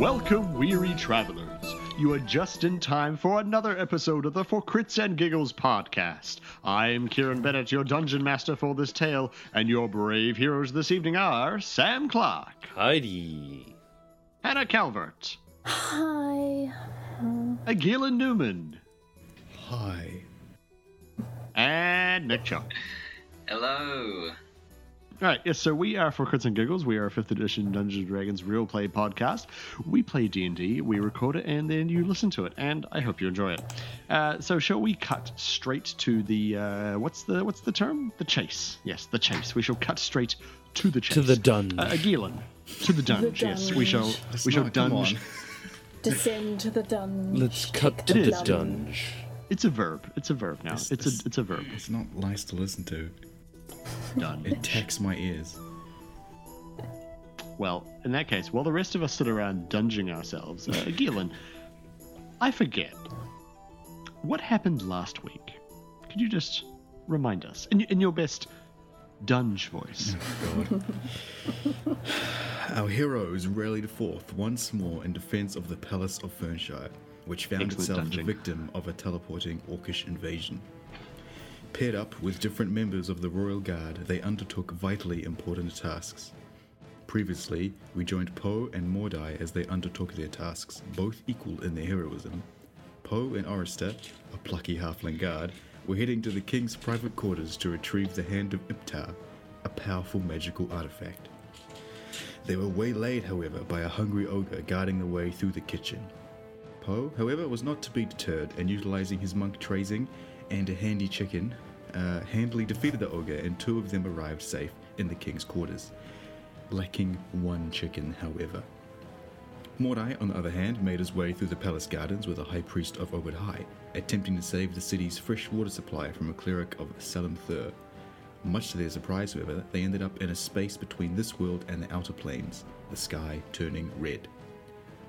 Welcome, weary travelers. You are just in time for another episode of the For Crits and Giggles podcast. I'm Kieran Bennett, your dungeon master for this tale, and your brave heroes this evening are Sam Clark, Heidi. Hannah Calvert, Hi. Agila Newman, Hi. and Nick Chuck. Hello. All right, yes. So we are for Crits and Giggles. We are a fifth edition Dungeons and Dragons real play podcast. We play D and D. We record it, and then you listen to it. And I hope you enjoy it. Uh, so shall we cut straight to the uh, what's the what's the term? The chase. Yes, the chase. We shall cut straight to the chase. To the dunge. Uh, Agilan, to the dunge. yes, we shall. Let's we shall not- dunge. Descend to the dungeon. Let's cut Take to It the is. dunge. It's a verb. It's a verb now. It's- It's, it's- a it's a verb. It's not nice to listen to. Done. It tacks my ears. Well, in that case, while the rest of us sit around dunging ourselves, uh, Gillen, I forget. What happened last week? Could you just remind us in, in your best dunge voice? God. Our heroes rallied forth once more in defense of the Palace of Fernshire, which found Excellent itself dungeon. the victim of a teleporting orcish invasion. Paired up with different members of the Royal Guard, they undertook vitally important tasks. Previously, we joined Poe and Mordai as they undertook their tasks, both equal in their heroism. Poe and Orister, a plucky halfling guard, were heading to the king's private quarters to retrieve the Hand of Iptar, a powerful magical artifact. They were waylaid, however, by a hungry ogre guarding the way through the kitchen. Poe, however, was not to be deterred, and utilizing his monk tracing and a handy chicken, uh, handily defeated the ogre, and two of them arrived safe in the king's quarters. Lacking one chicken, however. Mordai, on the other hand, made his way through the palace gardens with a high priest of Obed High, attempting to save the city's fresh water supply from a cleric of Salim Thur. Much to their surprise, however, they ended up in a space between this world and the outer planes, the sky turning red.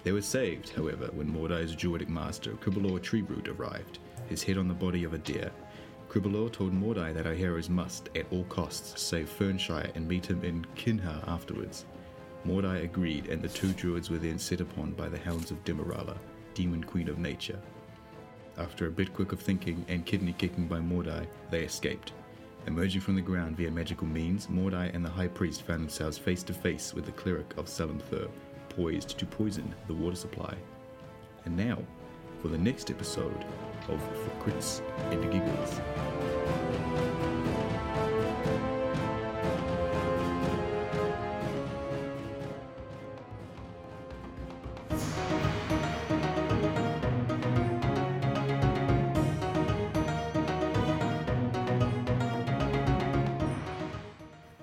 They were saved, however, when Mordai's druidic master, Kribalor Treeroot, arrived, his head on the body of a deer. Kribalor told Mordai that our heroes must, at all costs, save Fernshire and meet him in Kinha afterwards. Mordai agreed, and the two druids were then set upon by the hounds of Demerala, demon queen of nature. After a bit quick of thinking and kidney kicking by Mordai, they escaped. Emerging from the ground via magical means, Mordai and the High Priest found themselves face to face with the cleric of Salamthur, poised to poison the water supply. And now, for the next episode of For Crits and Giggles.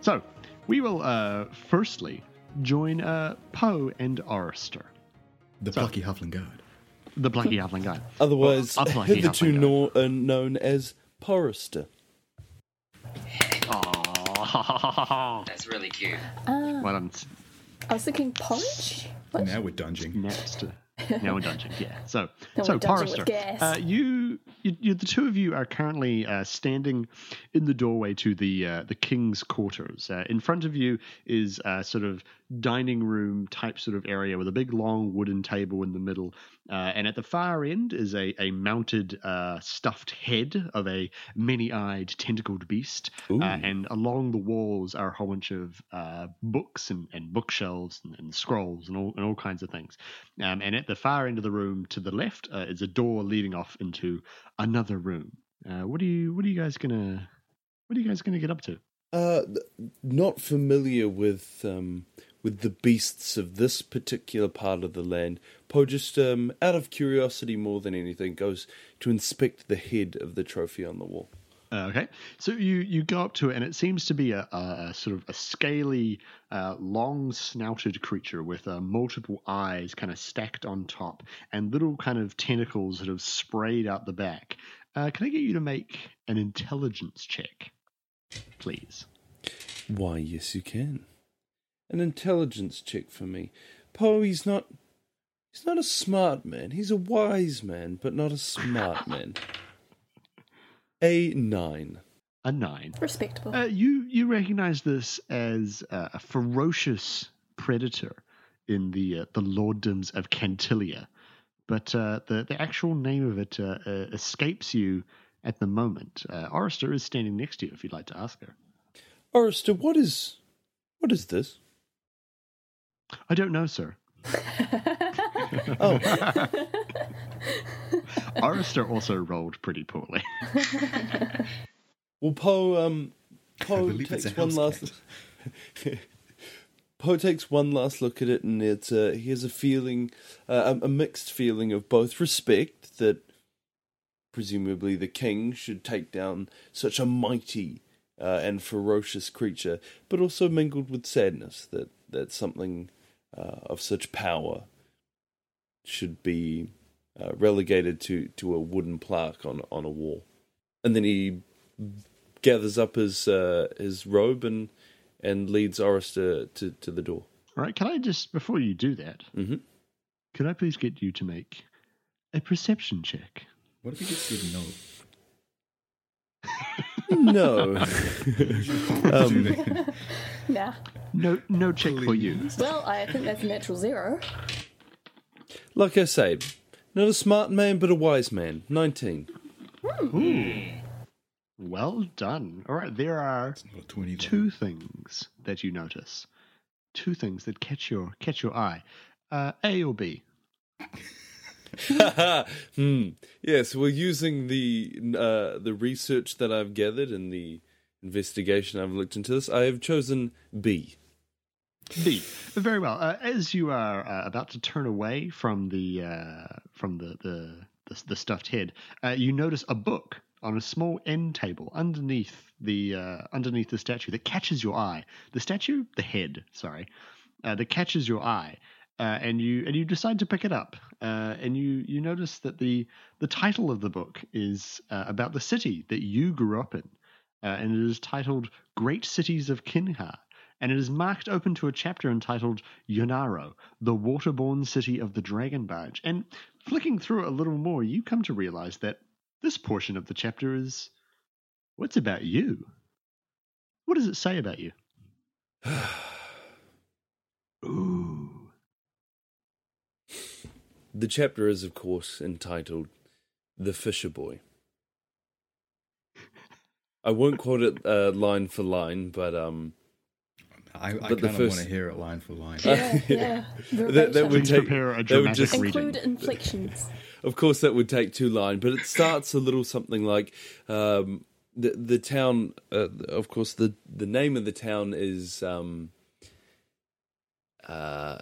So, we will uh, firstly join uh, Poe and Orister, The So- plucky Halfling Guard. The plucky halfling guy. Otherwise, Well, a plucky hitherto nor, uh, known as Porrister. Aww. That's really cute. Ah, well, I'm I was thinking porridge. What? Now we're dunging. next. Now we're dunging, yeah. So, Now so we're dunging with Forrester, uh, you, you, you, the two of you are currently uh, standing in the doorway to the uh, the king's quarters. Uh, in front of you is a sort of dining room type sort of area with a big long wooden table in the middle, uh, and at the far end is a a mounted uh, stuffed head of a many-eyed tentacled beast, uh, and along the walls are a whole bunch of uh, books and, and bookshelves and, and scrolls and all and all kinds of things. Um, and at the far end of the room to the left uh, is a door leading off into another room. Uh, what are you What are you guys gonna What are you guys gonna get up to? Uh, not familiar with um, with the beasts of this particular part of the land. Poe just, um, out of curiosity more than anything, goes to inspect the head of the trophy on the wall. Uh, okay, so you you go up to it, and it seems to be a, a, sort of a scaly, uh, long-snouted creature with uh, multiple eyes, kind of stacked on top, and little kind of tentacles that have sprayed out the back. Uh, can I get you to make an intelligence check, please? Why, yes, you can. An intelligence check for me. Poe, he's not. He's not a smart man. He's a wise man, but not a smart man. A nine. A nine. Respectable. Uh, you you recognize this as uh, a ferocious predator in the uh, the lorddoms of Cantilia, but uh, the the actual name of it uh, uh, escapes you at the moment. Uh, Orister is standing next to you. If you'd like to ask her, Orister, what is what is this? I don't know, sir. Oh, Orister also rolled pretty poorly. well, Poe um, Poe takes one last. Poe takes one last look at it, and it's uh, he has a feeling, uh, a a mixed feeling of both respect that presumably the king should take down such a mighty uh, and ferocious creature, but also mingled with sadness that that something uh, of such power should be uh, relegated to, to a wooden plaque on on a wall. And then he gathers up his uh, his robe and and leads Orister to, to the door. All right, can I just before you do that, Mhm. could I please get you to make a perception check? What if he just said no? No. um, Nah. No, no check for you. Well, I think that's a natural zero. like I say, not a smart man, but a wise man. Nineteen. Well done. All right, there are 20 two things that you notice. Two things that catch your catch your eye. Uh, a or B. hmm. Yes, we're using the uh, the research that I've gathered and the investigation I've looked into this. I have chosen B. B. Very well. Uh, as you are uh, about to turn away from the uh, from the the, the, the stuffed head, uh, you notice a book on a small end table underneath the uh, underneath the statue that catches your eye. The statue, the head, sorry, uh, that catches your eye, and you and you decide to pick it up. And you you notice that the the title of the book is about the city that you grew up in, uh, and it is titled "Great Cities of Kinha." and it is marked open to a chapter entitled Yonaro, the waterborne city of the Dragon Barge. And flicking through a little more, you come to realize that this portion of the chapter is what's about you? What does it say about you? Ooh. The chapter is, of course, entitled "The Fisher Boy." I won't quote it uh, line for line, but um, I, I But kind of first- want to hear it line for line. Yeah, yeah. That- that would take- prepare a that would dramatic just- Include inflections. Of course, that would take two line, but it starts a little something like um, the the town. Uh, of course, the the name of the town is. Um, uh,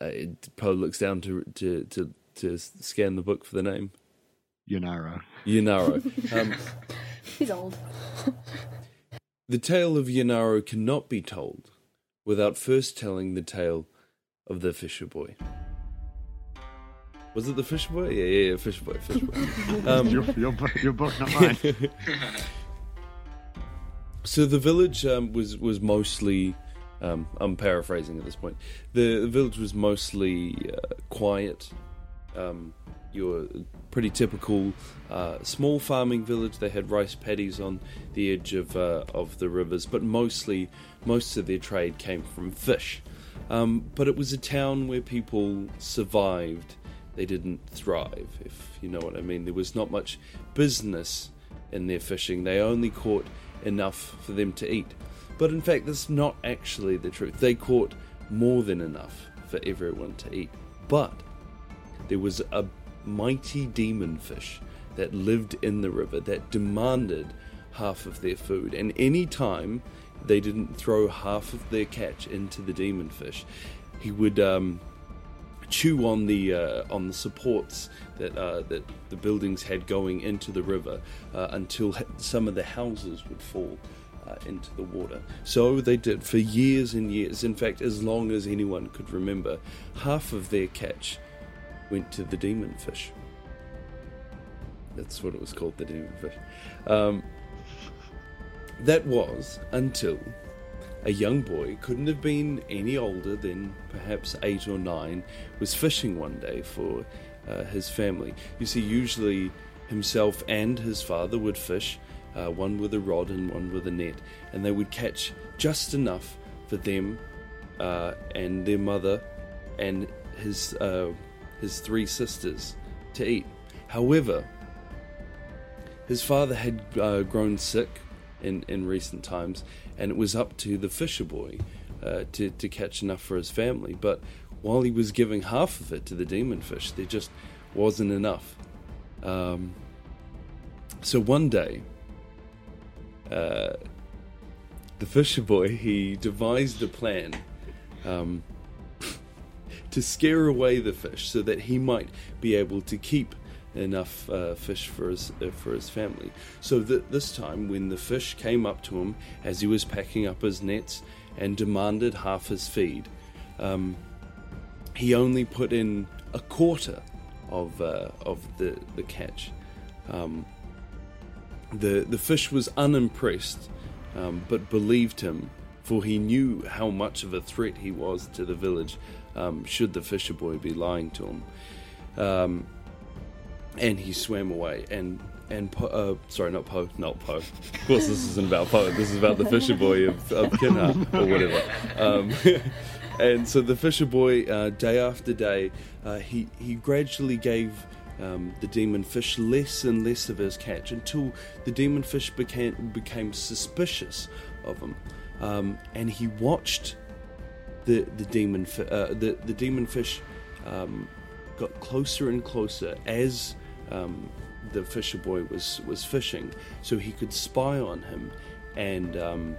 uh, Poe looks down to to to to scan the book for the name. Yonaro. Yunaro. um, He's old. the tale of Yunaro cannot be told without first telling the tale of the Fisher Boy. Was it the Fisher Boy? Yeah, yeah, yeah, Fisher Boy, Fisher Boy. Um, your, your, book- your book, not mine. So the village um, was was mostly. Um, I'm paraphrasing at this point. The, the village was mostly uh, quiet. Um, your pretty typical uh, small farming village. They had rice paddies on the edge of uh, of the rivers, but mostly most of their trade came from fish. Um, but it was a town where people survived. They didn't thrive, if you know what I mean. There was not much business in their fishing. They only caught enough for them to eat. But in fact, that's not actually the truth. They caught more than enough for everyone to eat. But there was a mighty demon fish that lived in the river that demanded half of their food. And any time they didn't throw half of their catch into the demon fish, he would um, chew on the uh, on the supports that uh, that the buildings had going into the river uh, until some of the houses would fall uh, into the water. So they did for years and years. In fact, as long as anyone could remember, half of their catch went to the demon fish. That's what it was called, the demon fish. Um, that was until a young boy, couldn't have been any older than perhaps eight or nine, was fishing one day for uh, his family. You see, usually himself and his father would fish, uh, one with a rod and one with a net, and they would catch just enough for them uh, and their mother and his uh, his three sisters to eat. However, his father had uh, grown sick in, in recent times, and it was up to the fisher boy uh, to, to catch enough for his family. But while he was giving half of it to the demon fish, there just wasn't enough. Um, so one day, uh, the fisher boy he devised a plan um, to scare away the fish so that he might be able to keep enough uh, fish for his uh, for his family. So that this time, when the fish came up to him as he was packing up his nets and demanded half his feed, um, he only put in a quarter of uh, of the the catch. Um, the the fish was unimpressed, um, but believed him, for he knew how much of a threat he was to the village. Um, should the fisher boy be lying to him? Um, and he swam away. And and po, uh, sorry not Poe not Poe of course this isn't about Poe this is about the fisher boy of, of or whatever. Um, and so the fisher boy uh, day after day uh, he he gradually gave um, the demon fish less and less of his catch until the demon fish became became suspicious of him. Um, and he watched the the demon fi- uh, the the demon fish um, got closer and closer as um, the fisher boy was was fishing, so he could spy on him and um,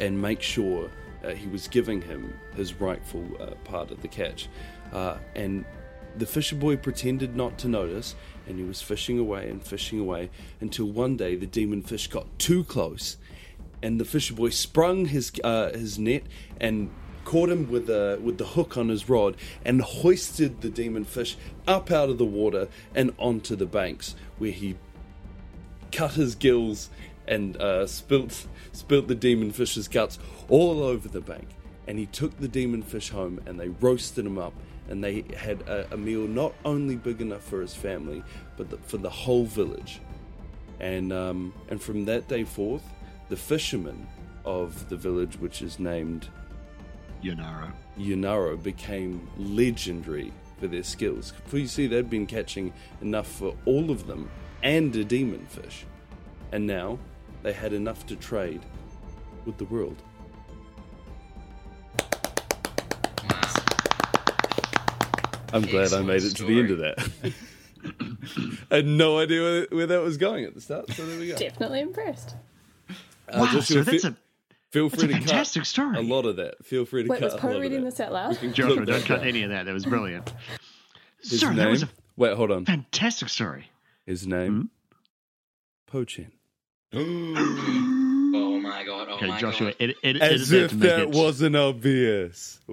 and make sure uh, he was giving him his rightful uh, part of the catch. Uh, and the fisher boy pretended not to notice, and he was fishing away and fishing away until one day the demon fish got too close, and the fisher boy sprung his uh, his net and caught him with the with the hook on his rod and hoisted the demon fish up out of the water and onto the banks where he cut his gills and uh, spilt spilt the demon fish's guts all over the bank. And he took the demon fish home and they roasted him up. And they had a, a meal not only big enough for his family but the, for the whole village. And um, and from that day forth the fishermen of the village which is named Yonaro. Yunaro became legendary for their skills. For you see, they'd been catching enough for all of them and a demon fish. And now they had enough to trade with the world. I'm glad I made it to the end of that. I had no idea where, where that was going at the start, so there we go. Definitely impressed. Uh, Wow, Joshua, so that's fe- a feel that's free a to cut fantastic story. a lot of that. Feel free to Wait, cut was a lot Poe reading this out loud? Joshua, don't cut down. any of that. That was brilliant. His Sir, name? that was a Wait, hold on. fantastic story. His name? Pochin. Oh my god. Oh Okay, my Joshua, god. edit, edit, As edit if to that it- wasn't obvious.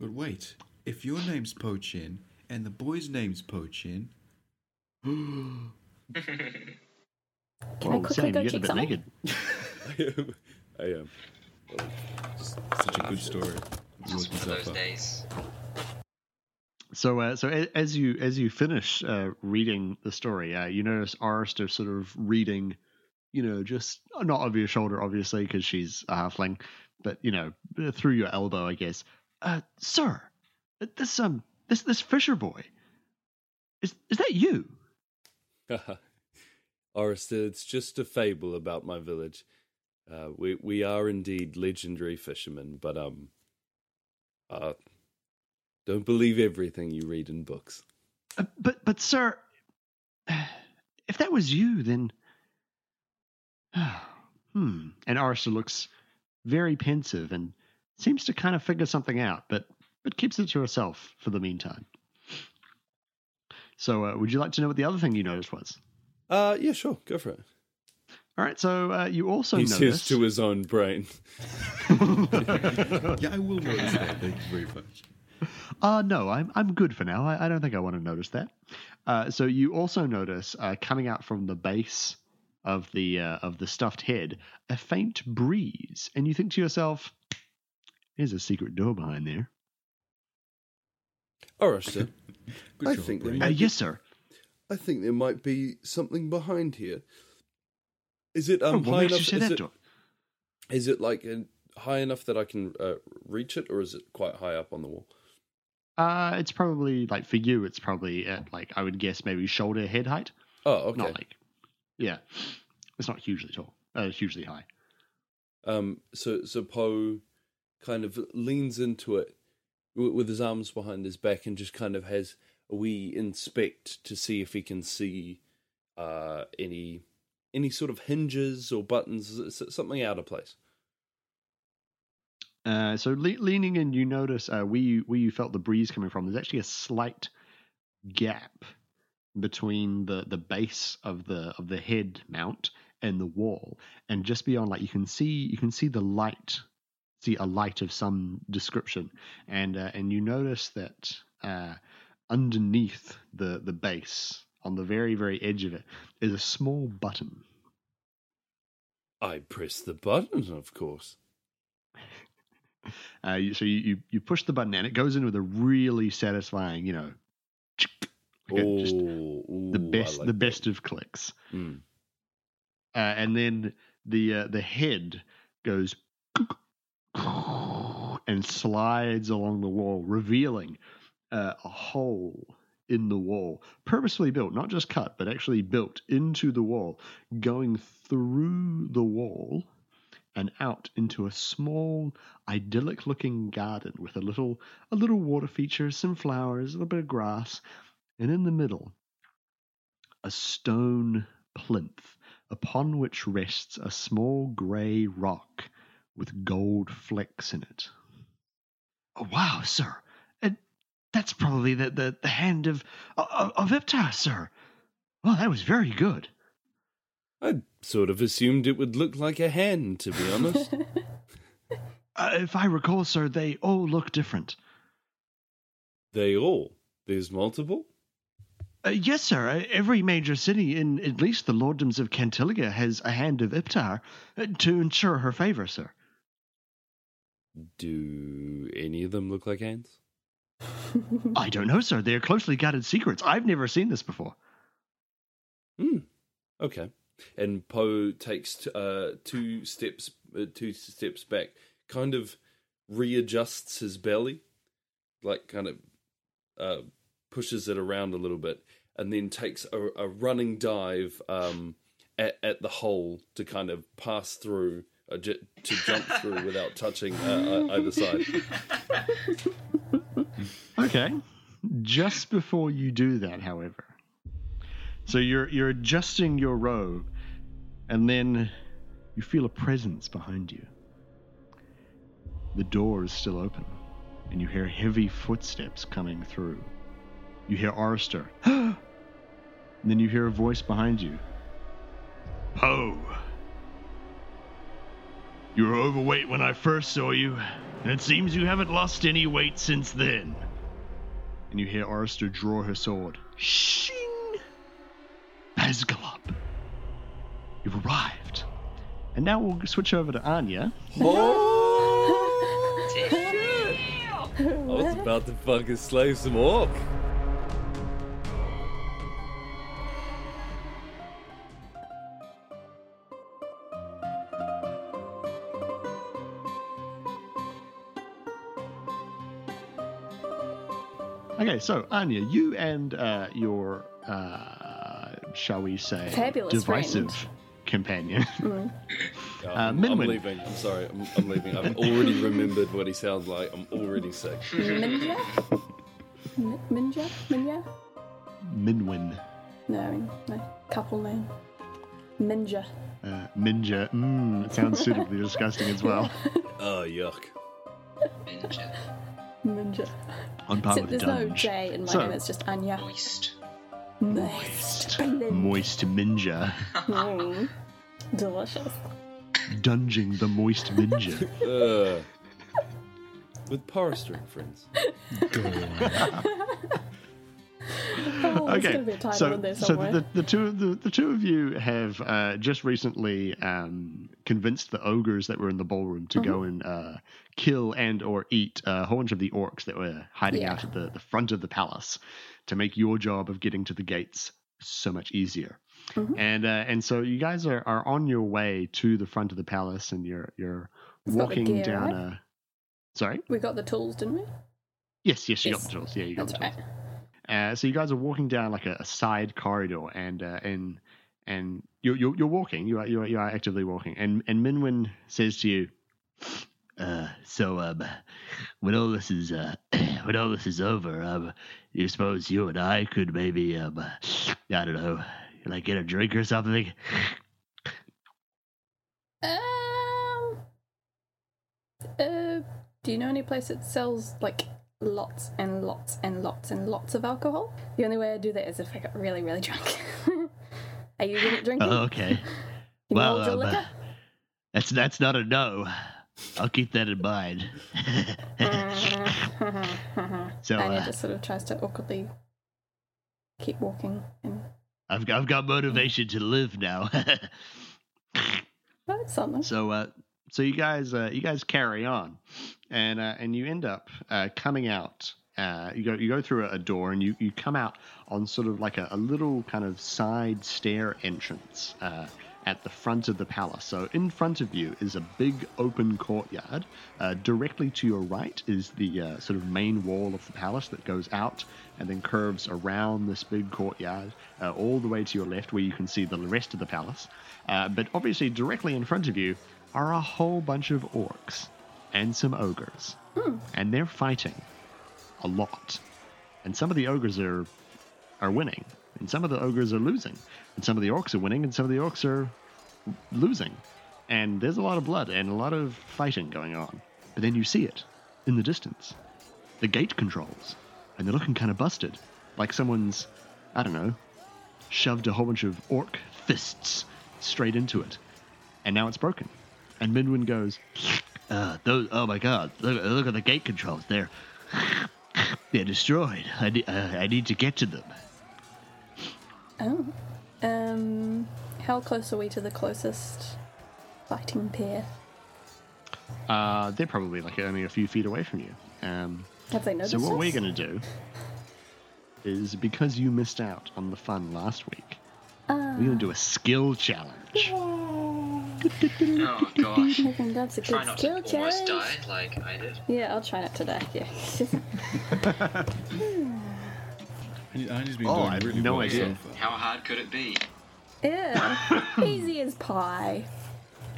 But wait, if your name's Pochin and the boy's name's Pochin, Can I Oh, quickly Sam, go you get a check bit something? naked. I am. such a good story. Just worked one of those up. days. So, uh, so as you as you finish uh, reading the story, uh, you notice Arister sort of reading, you know, just not over your shoulder, obviously, because she's a halfling, but you know, through your elbow, I guess. Uh, sir, this um, this this fisher boy, is is that you? Orister, it's just a fable about my village. Uh, we we are indeed legendary fishermen, but um, uh, don't believe everything you read in books. Uh, but but sir, if that was you, then hmm. And Arister looks very pensive and seems to kind of figure something out, but but keeps it to herself for the meantime. So, uh, would you like to know what the other thing you noticed was? Uh, yeah, sure, go for it. All right, so uh, you also he noticed. says to his own brain. Yeah, I will notice that. Thank you very much. Uh, no, I'm I'm good for now. I, I don't think I want to notice that. Uh, so you also notice uh, coming out from the base of the uh, of the stuffed head a faint breeze, and you think to yourself, "There's a secret door behind there." Orister, Good I job, think there Uh, might be yes, sir. I think there might be something behind here. Is it Oh, um what high enough? say is that, it, Doc? Is it like uh, high enough that I can uh, reach it, or is it quite high up on the wall? Uh, it's probably like for you, it's probably at like I would guess maybe shoulder head height. Oh, okay. Not like, yeah, it's not hugely tall, uh, hugely high. Um, so so Poe kind of leans into it w- with his arms behind his back and just kind of has a wee inspect to see if he can see uh, any any sort of hinges or buttons, something out of place. Uh, so le- leaning in, you notice uh, where you where you felt the breeze coming from. There's actually a slight gap between the the base of the of the head mount and the wall, and just beyond, like you can see you can see the light, see a light of some description, and uh, and you notice that uh, underneath the the base, on the very very edge of it, is a small button. I press the button, of course. Uh, you, so you, you you push the button and it goes in with a really satisfying, you know, like just the best like the that. best of clicks. Mm. Uh, and then the uh, the head goes and slides along the wall, revealing uh, a hole in the wall, purposefully built, not just cut, but actually built into the wall, going through the wall and out into a small, idyllic-looking garden with a little a little water feature, some flowers, a little bit of grass, and in the middle, a stone plinth upon which rests a small grey rock with gold flecks in it. Wow, sir. Uh, that's probably the, the, the hand of, of, of Iptar, sir. Well, that was very good. I sort of assumed it would look like a hand, to be honest. Uh, if I recall, sir, they all look different. they all. There's multiple. Uh, yes, sir. Uh, every major city in at least the lordoms of Cantilia has a hand of Iptar uh, to ensure her favor, sir. Do any of them look like hands? I don't know, sir. They are closely guarded secrets. I've never seen this before. Hmm. Okay. And Poe takes t- uh, two steps, uh, two steps back, kind of readjusts his belly, like kind of uh, pushes it around a little bit, and then takes a, a running dive um, at, at the hole to kind of pass through, to jump through without touching uh, uh, either side. Okay. Just before you do that, however, so you're you're adjusting your robe, and then you feel a presence behind you. The door is still open, and you hear heavy footsteps coming through. You hear Arster, and then you hear a voice behind you. Poe, you were overweight when I first saw you, and it seems you haven't lost any weight since then and you hear Orister draw her sword. Shing! Basgalop. You've arrived. And now we'll switch over to Anya. I was about to fucking slay some orc. Okay, so Anya, you and uh, your, uh, shall we say, Fabulous divisive friend. companion. Yeah, Uh, I'm, I'm leaving. I'm sorry. I'm, I'm leaving. I've already remembered what he sounds like. I'm already sick. Minja? Mi- Minja? Minja? Minwin. No, I mean, no. Couple name. Minja. Uh, Minja. Mmm, it sounds suitably disgusting as well. Oh, yuck. Ninja. Minja. On par So with there's no J in my So- name, it's just Anya. Moist. Moist. Moist Minja. Mm. Delicious. Dunging the moist Minja. Uh, with Porristering friends. Oh, okay, gonna be a title so so the, the two of the, the two of you have uh, just recently um, convinced the ogres that were in the ballroom to go Mm-hmm. and uh, kill and or eat a whole bunch of the orcs that were hiding Yeah. out at the, the front of the palace to make your job of getting to the gates so much easier. And uh, and so you guys are, are on your way to the front of the palace, and you're you're We've walking gear, down right? a. Sorry. We got the tools, didn't we? Yes, yes, you Yes. got the tools. Yeah, you got That's the tools. right. Uh, so you guys are walking down like a, a side corridor, and uh, and and you're, you're you're walking. You are you are, you are actively walking, and and Minwin says to you, uh, "So um, when all this is uh, when all this is over, um, you suppose you and I could maybe um, I don't know, like get a drink or something." Um. Uh, do you know any place that sells like lots and lots and lots and lots of alcohol? The only way I do that is if I got really, really drunk. Are you good at drinking? Oh, okay. Hold um, that's that's not a no. I'll keep that in mind. so Anya uh, just sort of tries to awkwardly keep walking and I've got, I've got motivation to live now. that's something. so uh, so you guys uh, you guys carry on, and uh, and you end up uh, coming out. Uh, you go you go through a, door and you, you come out on sort of like a, a little kind of side stair entrance uh, at the front of the palace. So in front of you is a big open courtyard. Uh, directly to your right is the uh, sort of main wall of the palace that goes out and then curves around this big courtyard all the way to your left where you can see the rest of the palace. But obviously, directly in front of you are a whole bunch of orcs and some ogres. Hmm. And they're fighting a lot. And some of the ogres are are winning, and some of the ogres are losing, and some of the orcs are winning, and some of the orcs are losing. And there's a lot of blood and a lot of fighting going on. But then you see it in the distance. The gate controls, and they're looking kind of busted, like someone's, I don't know, shoved a whole bunch of orc fists straight into it, and now it's broken. And Minwin goes, uh, those, "Oh my God! Look, look at the gate controls. They're they're destroyed. I, ne- uh, I need to get to them." Oh. Um. How close are we to the closest fighting pair? Uh, they're probably like only a few feet away from you. Um, Have they noticed so what us? we're going to do is because you missed out on the fun last week, Ah, we're going to do a skill challenge. Oh gosh. I think that's a Try good not skill to almost challenge. die like I did. Yeah, I'll try not to die. Yeah. And Anya's been Oh, doing I had really no well idea. so. How hard could it be? yeah. Easy as pie.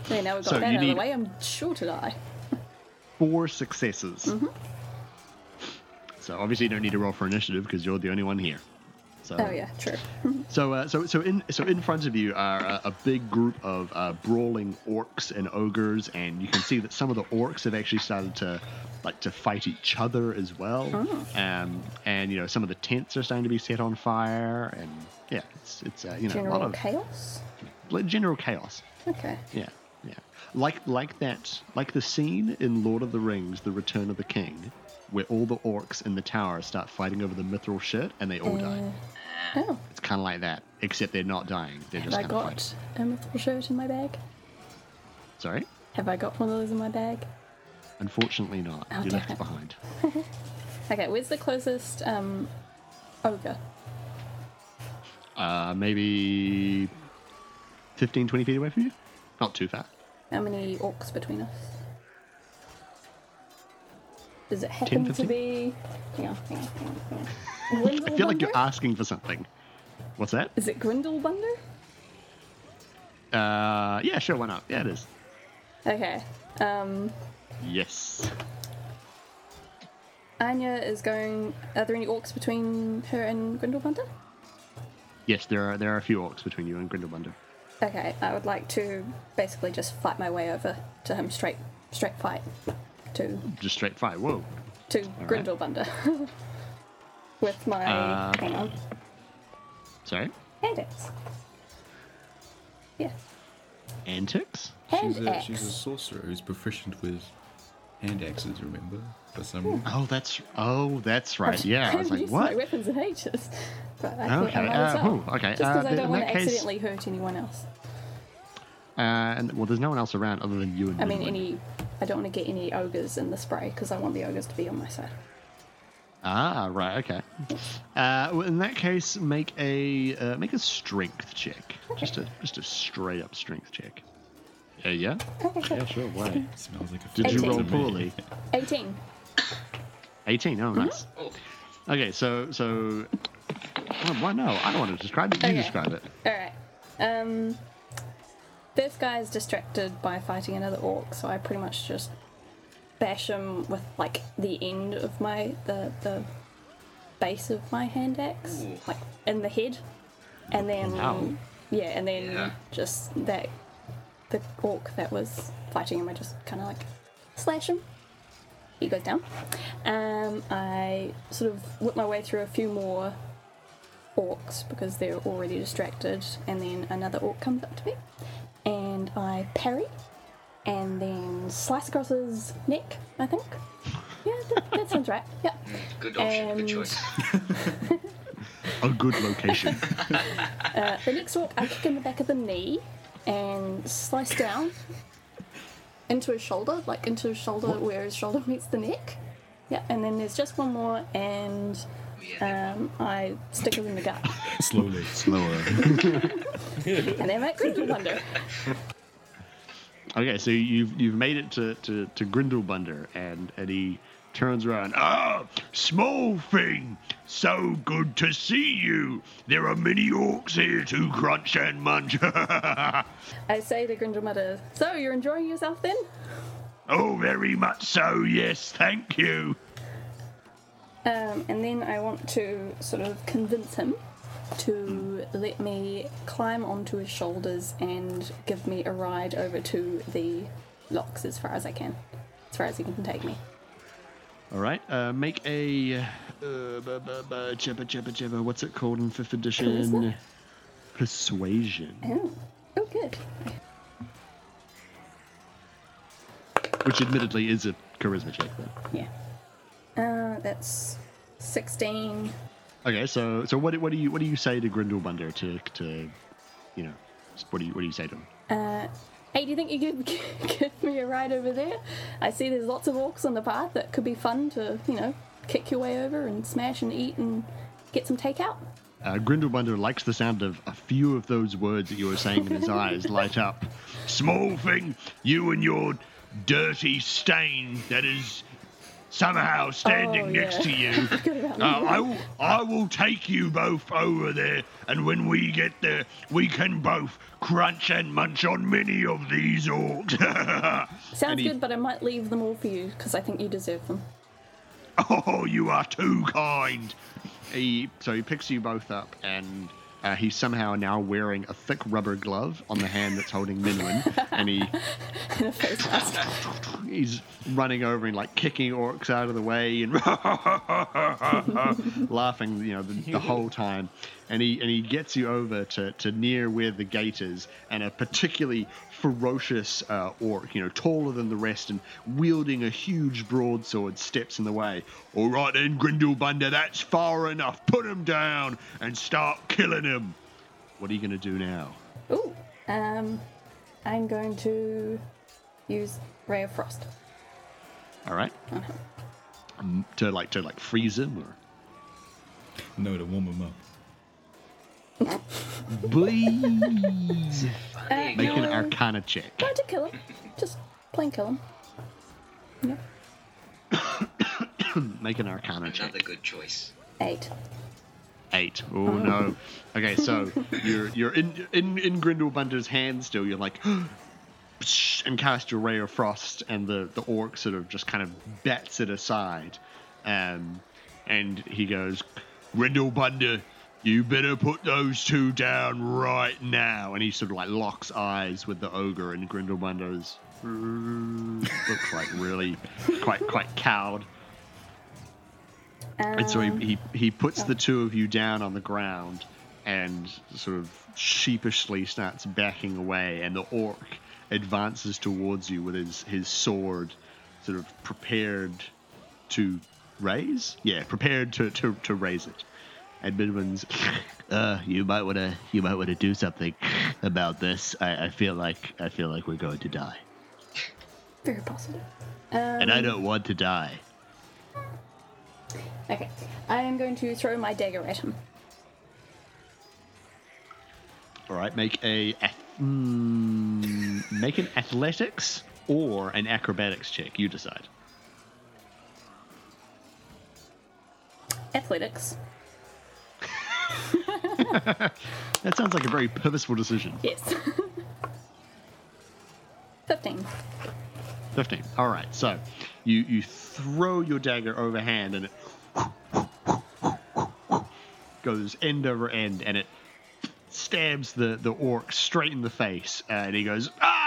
Okay, now we've got So that you out of the way. I'm sure to die. Four successes. Mm-hmm. So obviously you don't need to roll for initiative because you're the only one here. So Oh yeah, true. So, uh, so, so in so in front of you are a, a big group of uh, brawling orcs and ogres, and you can see that some of the orcs have actually started to like to fight each other as well. Oh. Um, and you know some of the tents are starting to be set on fire, and yeah, it's it's uh, you know a lot of chaos. general chaos. Okay. Yeah, yeah, like like that, like the scene in Lord of the Rings: The Return of the King, where all the orcs in the tower start fighting over the mithril shit, and they all die. Uh, oh, It's kind of like that, except they're not dying. They're have just I kind of fighting. got a mithril shirt in my bag? Sorry? Have I got one of those in my bag? Unfortunately not. Oh, you left it. it behind. Okay, where's the closest um ogre? Uh, maybe 15, 20 feet away from you? Not too far. How many orcs between us? Does it happen to 15? be? Hang on, hang on, hang on, hang. I feel like you're asking for something. What's that? Is it Grindelbunder? Uh, yeah, sure, why not? Yeah, it is. Okay. Um, Yes. Anya is going. Are there any orcs between her and Grindelbunder? Yes, there are there are a few orcs between you and Grindelbunder. Okay, I would like to basically just fight my way over to him straight, straight fight to Just straight fight. Whoa. to right. Grindelbunder with my Uh, hang on Sorry? hand axe. Yeah, Antics? hand She's a, she's a sorcerer who's proficient with hand axes, remember? For some reason. Oh, that's oh, that's right. Yeah, I was like, used what? my weapons in ages, but I think Okay, I might as uh, oh, okay, Just uh, because I don't want to case- accidentally hurt anyone else. Uh, and well, there's no one else around other than you and me. I mean, any. I don't want to get any ogres in the spray because I want the ogres to be on my side. Ah, right, okay. Uh, well, in that case, make a uh, make a strength check. Just a just a straight up strength check. Uh, yeah. Okay. Yeah, sure. Why? Smells like a Did you Eighteen. roll poorly? 18. 18. Oh, nice. Oh, Okay, so so. Oh, why no? I don't want to describe it. You Okay. describe it. Alright. Um, this guy is distracted by fighting another orc, so I pretty much just bash him with like the end of my the the base of my hand axe, Ooh. like in the head, and then Ow. yeah, and then Yeah. just that the orc that was fighting him, I just kind of like slash him. He goes down. Um, I sort of whip my way through a few more orcs because they're already distracted, and then another orc comes up to me, and I parry, and then slice across his neck. I think. Yeah, that, that sounds right. Yeah. good option. And- Good choice. A good location. Uh, the next orc, I kick in the back of the knee and slice down into his shoulder, like into his shoulder where his shoulder meets the neck. Yeah, and then there's just one more, and yeah, um, I stick him in the gut, Slowly. Slower. and then make Grizzle Wonder. Okay, so you've you've made it to to, to Grindelbunder, and and he turns around. Ah, small thing, so good to see you. There are many orcs here to crunch and munch. I say to Grindelmutter, so you're enjoying yourself then? oh, very much so. Yes, thank you. Um, and then I want to sort of convince him to let me climb onto his shoulders and give me a ride over to the locks as far as I can, as far as he can take me. All right, uh, make a uh, bu- bu- jibba jibba jibba. What's it called in fifth edition? Persuasion, Oh, oh, good. which admittedly is a charisma check. Though. Yeah. Uh, that's sixteen. Okay, so so what do- what do you what do you say to Grindelbunder to to you know what do you what do you say to him? Uh, hey, do you think you could give me a ride over there? I see there's lots of orcs on the path that could be fun to, you know, kick your way over and smash and eat and get some takeout. Uh, Grindelbunder likes the sound of a few of those words that you were saying, and his eyes light up. Small thing, you and your dirty stain that is somehow standing Oh, next yeah. to you. Uh, that. I, will, I will take you both over there, and when we get there, we can both crunch and munch on many of these orcs. Sounds he- good, but I might leave them all for you because I think you deserve them. Oh, you are too kind. He so he picks you both up, and uh, he's somehow now wearing a thick rubber glove on the hand that's holding Minwin, and he In a face mask. he's running over and like kicking orcs out of the way and laughing, you know, the, the whole time. And he and he gets you over to, to near where the gate is, and a particularly ferocious uh, orc, you know, taller than the rest and wielding a huge broadsword, steps in the way. All right then, Grindelbunder, that's far enough. Put him down and start killing him. What are you going to do now? Ooh. Um, I'm going to use Ray of Frost. All right. Um, to like to like freeze him or No, to warm him up. Please Uh, make an Arcana check. No, to kill him. Just plain kill him. Yeah. Make an Arcana check. Another good choice. Eight. Eight. Oh no. Okay, so you're you're in in in Grindelbunder's hand still. You're like. And cast your ray of frost, and the the orc sort of just kind of bats it aside, um, and he goes, Grindelbunder, you better put those two down right now. And he sort of like locks eyes with the ogre, and Grindelbunder's looks like really quite quite cowed. Um, And so he, he, he puts the two of you down on the ground and sort of sheepishly starts backing away, and the orc advances towards you with his, his sword, sort of prepared to raise? Yeah, prepared to, to, to raise it. And Midman's, uh, you might want to you might want to do something about this. I, I feel like I feel like we're going to die, very positive. Um, and I don't want to die. Okay. I am going to throw my dagger at him. All right, make a mm, make an athletics or an acrobatics check. You decide. Athletics. That sounds like a very purposeful decision. Yes. 15. 15. All right, so you you throw your dagger overhand and it goes end over end and it stabs the, the orc straight in the face and he goes ah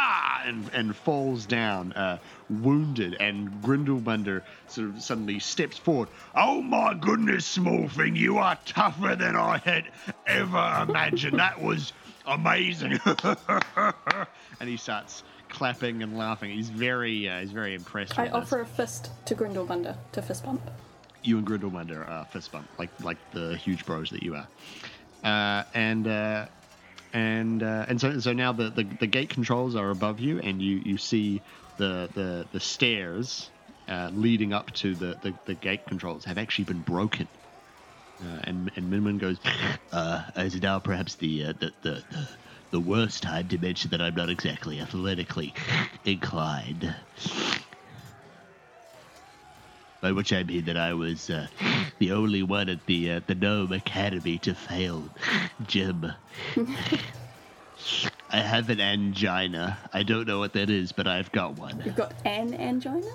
and, and falls down uh, wounded and Grindelbunder sort of suddenly steps forward oh my goodness small thing you are tougher than I had ever imagined that was amazing and he starts clapping and laughing he's very uh, he's very impressed I with this. offer a fist to Grindelbunder to fist bump. you and Grindelwald are fist bump, like like the huge bros that you are. Uh, and uh, and uh, and so so now the, the, the gate controls are above you, and you, you see the the, the stairs uh, leading up to the, the, the gate controls have actually been broken. Uh, and and Minwin goes, uh, is now perhaps the, uh, the the the the worst time to mention that I'm not exactly athletically inclined. By which I mean that I was uh, the only one at the uh, the Gnome Academy to fail gym. I have an angina. I don't know what that is, but I've got one. You've got an angina?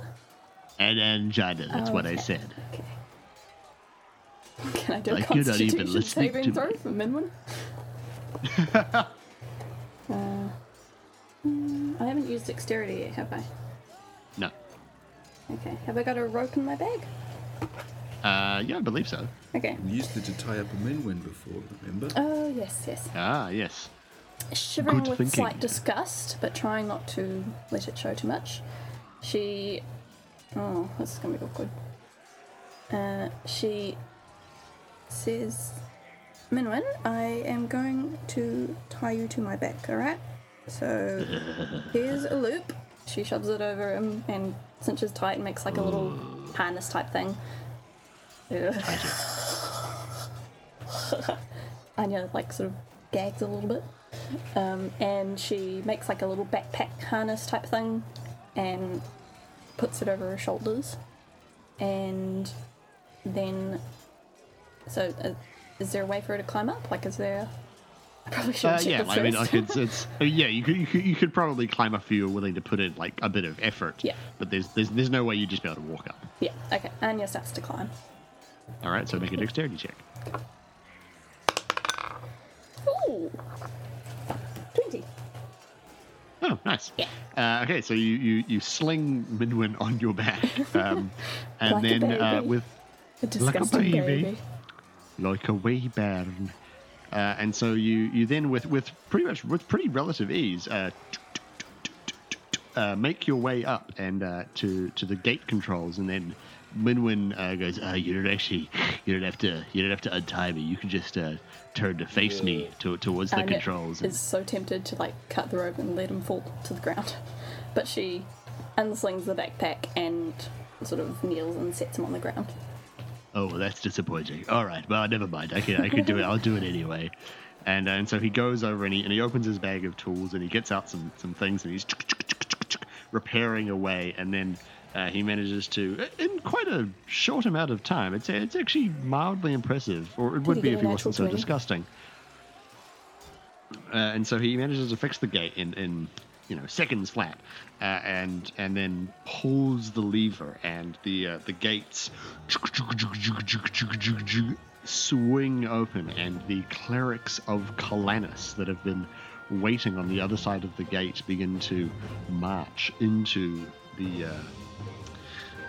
An angina. That's Oh, what I said. Okay. Can I do a Like even constitution saving to throw for Minwin? uh, mm, I haven't used dexterity yet, have I? No. Okay. Have I got a rope in my bag? Uh, yeah, I believe so. Okay. We used it to tie up a Minwin before, remember? Oh, yes, yes. Ah, yes. Shivering Good with thinking. slight disgust, but trying not to let it show too much, she. Oh, this is gonna be awkward. Uh, she says, Minwin, I am going to tie you to my back, alright? So, here's a loop. She shoves it over him and cinches tight and makes like a little harness type thing. Anya, like, sort of gags a little bit. Um, and she makes like a little backpack harness type thing and puts it over her shoulders. And then, so uh, is there a way for her to climb up? Like, is there? I probably should Uh, yeah, I mean, like it's, it's uh, yeah, you could, you could you could probably climb up if you were willing to put in like a bit of effort. Yeah. But there's there's there's no way you'd just be able to walk up. yeah, okay. Anya starts to climb. All right, so make a dexterity check. Ooh, twenty. Oh, nice. Yeah. Uh, okay, so you, you, you sling Minwin on your back, um, and Like a then uh, with A disgusting baby. baby. like a wee bairn, uh, and so you you then with with pretty much with pretty relative ease. Uh, uh, make your way up and uh, to to the gate controls, and then Minwin uh, goes, uh, "You don't actually, you don't have to, you don't have to untie me. You can just uh, turn to face me to, towards the controls." And, is so tempted to like cut the rope and let him fall to the ground, but she unslings the backpack and sort of kneels and sets him on the ground. Oh, well, that's disappointing. All right, well, never mind. I can I can do it. I'll do it anyway. And uh, and so he goes over and he and he opens his bag of tools and he gets out some some things and he's repairing away and then uh, he manages to in quite a short amount of time. It's it's actually mildly impressive, or it would be if he wasn't so 20? disgusting. Uh, and so he manages to fix the gate in, in you know seconds flat, uh, and and then pulls the lever, and the uh, the gates swing open, and the clerics of Colanus that have been waiting on the other side of the gate begin to march into the uh,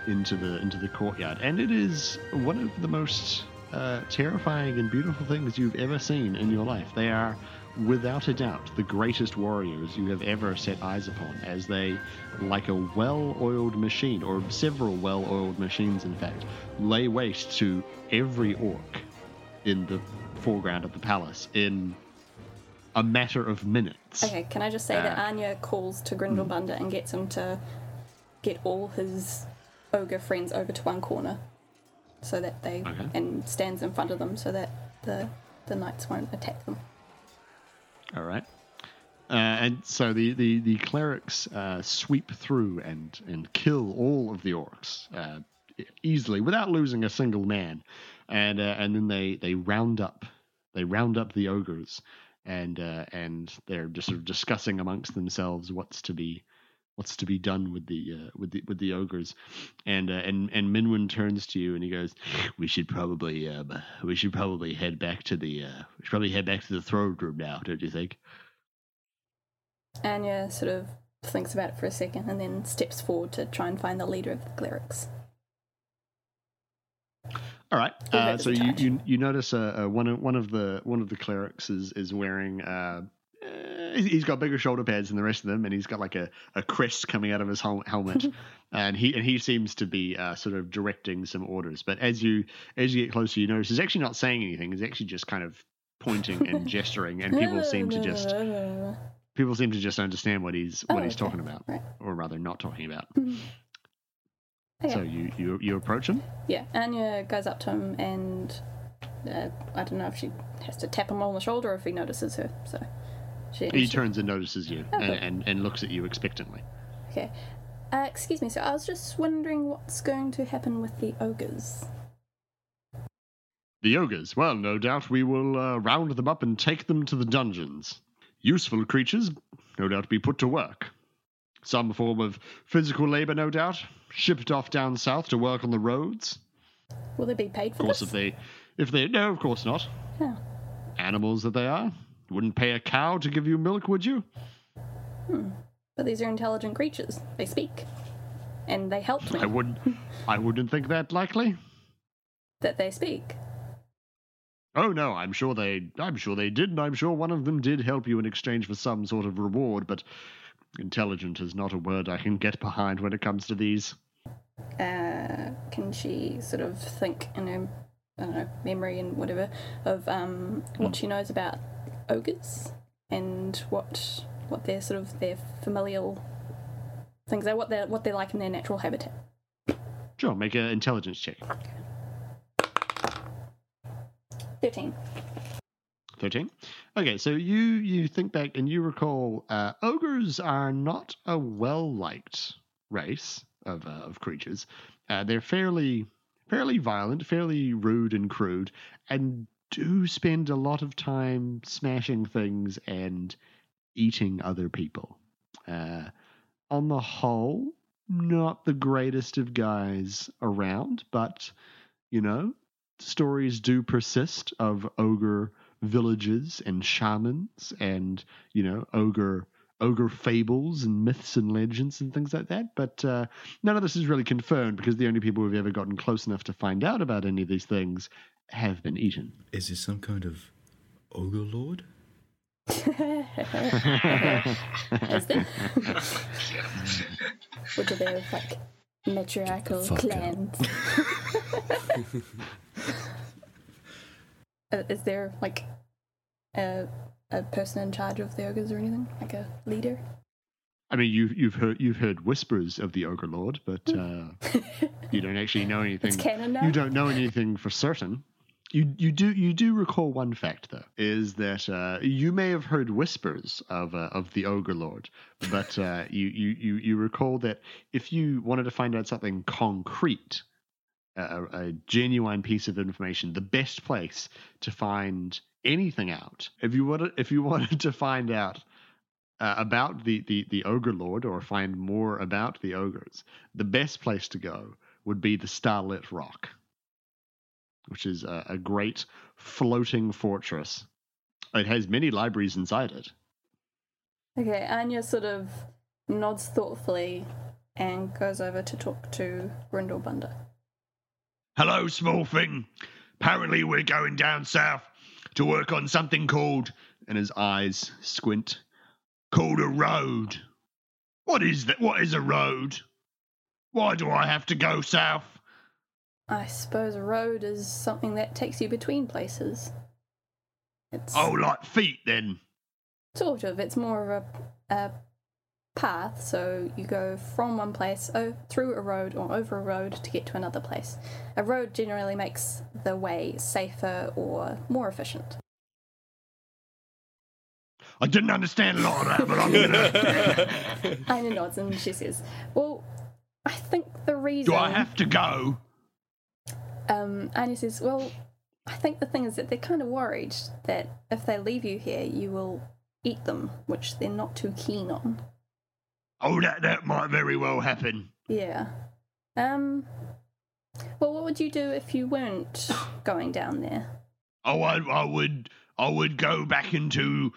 into the into the courtyard, and it is one of the most uh, terrifying and beautiful things you've ever seen in your life. They are, without a doubt, the greatest warriors you have ever set eyes upon, as they, like a well-oiled machine, or several well-oiled machines, in fact, lay waste to every orc in the foreground of the palace in a matter of minutes. Okay, can I just say that Uh, Anya calls to Grindelbunder and gets him to get all his ogre friends over to one corner. so that they Okay. and stands in front of them so that the the knights won't attack them. All right. Uh, and so the, the, the clerics uh, sweep through and, and kill all of the orcs uh, easily without losing a single man, and uh, and then they, they round up they round up the ogres, and uh, and they're just sort of discussing amongst themselves what's to be what's to be done with the uh, with the with the ogres, and uh, and and Minwin turns to you and he goes, "We should probably um, we should probably head back to the uh, we should probably head back to the throne room now, don't you think?" Anya sort of thinks about it for a second and then steps forward to try and find the leader of the clerics. All right. Uh, so you, you you notice uh, uh, one of one of the one of the clerics is is wearing. He's- got bigger shoulder pads than the rest of them, and he's got like a, a crest coming out of his hel- helmet, and he and he seems to be uh, sort of directing some orders. But as you as you get closer, you notice he's actually not saying anything. He's actually just kind of pointing and gesturing, and people seem to just people seem to just understand what he's what Oh, he's okay. talking about, Right. or rather, not talking about. Okay. So you, you you approach him. Yeah, Anya goes up to him and uh, I don't know if she has to tap him on the shoulder or if he notices her. So she, He she- turns and notices you, and, Okay. and, and looks at you expectantly. okay. Uh, excuse me, so I was just wondering what's going to happen with the ogres. The ogres, well, no doubt we will uh, round them up and take them to the dungeons. Useful creatures, no doubt be put to work. Some form of physical labor, no doubt, shipped off down south to work on the roads. Will they be paid for? Of course, this? if they, if they, no, of course not. Oh. Animals that they are. Wouldn't pay a cow to give you milk, would you? But these are intelligent creatures. They speak. And they helped me I wouldn't, I wouldn't think that likely. that they speak. Oh no, I'm sure they I'm sure they did, and I'm sure one of them did help you in exchange for some sort of reward, but intelligent is not a word I can get behind when it comes to these. Uh, can she sort of think in her I don't know, memory and whatever of um, what she knows about ogres and what what their sort of their familial things are, what they're what they're like in their natural habitat. Sure, make an intelligence check. Thirteen. Thirteen. Okay, so you you think back and you recall uh, ogres are not a well liked race of uh, of creatures. Uh, they're fairly fairly violent, fairly rude and crude, and do spend a lot of time smashing things and eating other people. Uh, on the whole, not the greatest of guys around, but you know, stories do persist of ogre villages and shamans and you know ogre ogre fables and myths and legends and things like that but uh, none of this is really confirmed because the only people who've ever gotten close enough to find out about any of these things have been eaten Is this some kind of ogre lord? Is there? Which are their like matriarchal Fuck clans? Uh, Is there like a a person in charge of the ogres or anything, like a leader? I mean, you've you've heard you've heard whispers of the ogre lord, but uh, you don't actually know anything. It's canon now. You don't know anything for certain. You you do you do recall one fact though is that uh, you may have heard whispers of uh, of the ogre lord, but uh, you, you you recall that if you wanted to find out something concrete, a, a genuine piece of information, the best place to find anything out if you wanted if you wanted to find out uh, about the, the, the ogre lord or find more about the ogres, the best place to go would be the Starlit Rock, which is a, a great floating fortress. It has many libraries inside it. Okay, Anya sort of nods thoughtfully and goes over to talk to Grindelbunder. Hello, small thing. Apparently, we're going down south to work on something called, and his eyes squint, called a road. What is that? What is a road? Why do I have to go south? I suppose a road is something that takes you between places. It's Oh, like feet then. sort of. It's more of a, a path, so you go from one place o- through a road or over a road to get to another place. A road generally makes the way safer or more efficient. I didn't understand a lot of that, but I'm gonna. Anya nods and she says, Well, I think the reason. Do I have to go? Um, Anya says, Well, I think the thing is that they're kind of worried that if they leave you here, you will eat them, which they're not too keen on. Oh, that that might very well happen. Yeah. Um. Well, what would you do if you weren't going down there? Oh, I, I would, I would go back into,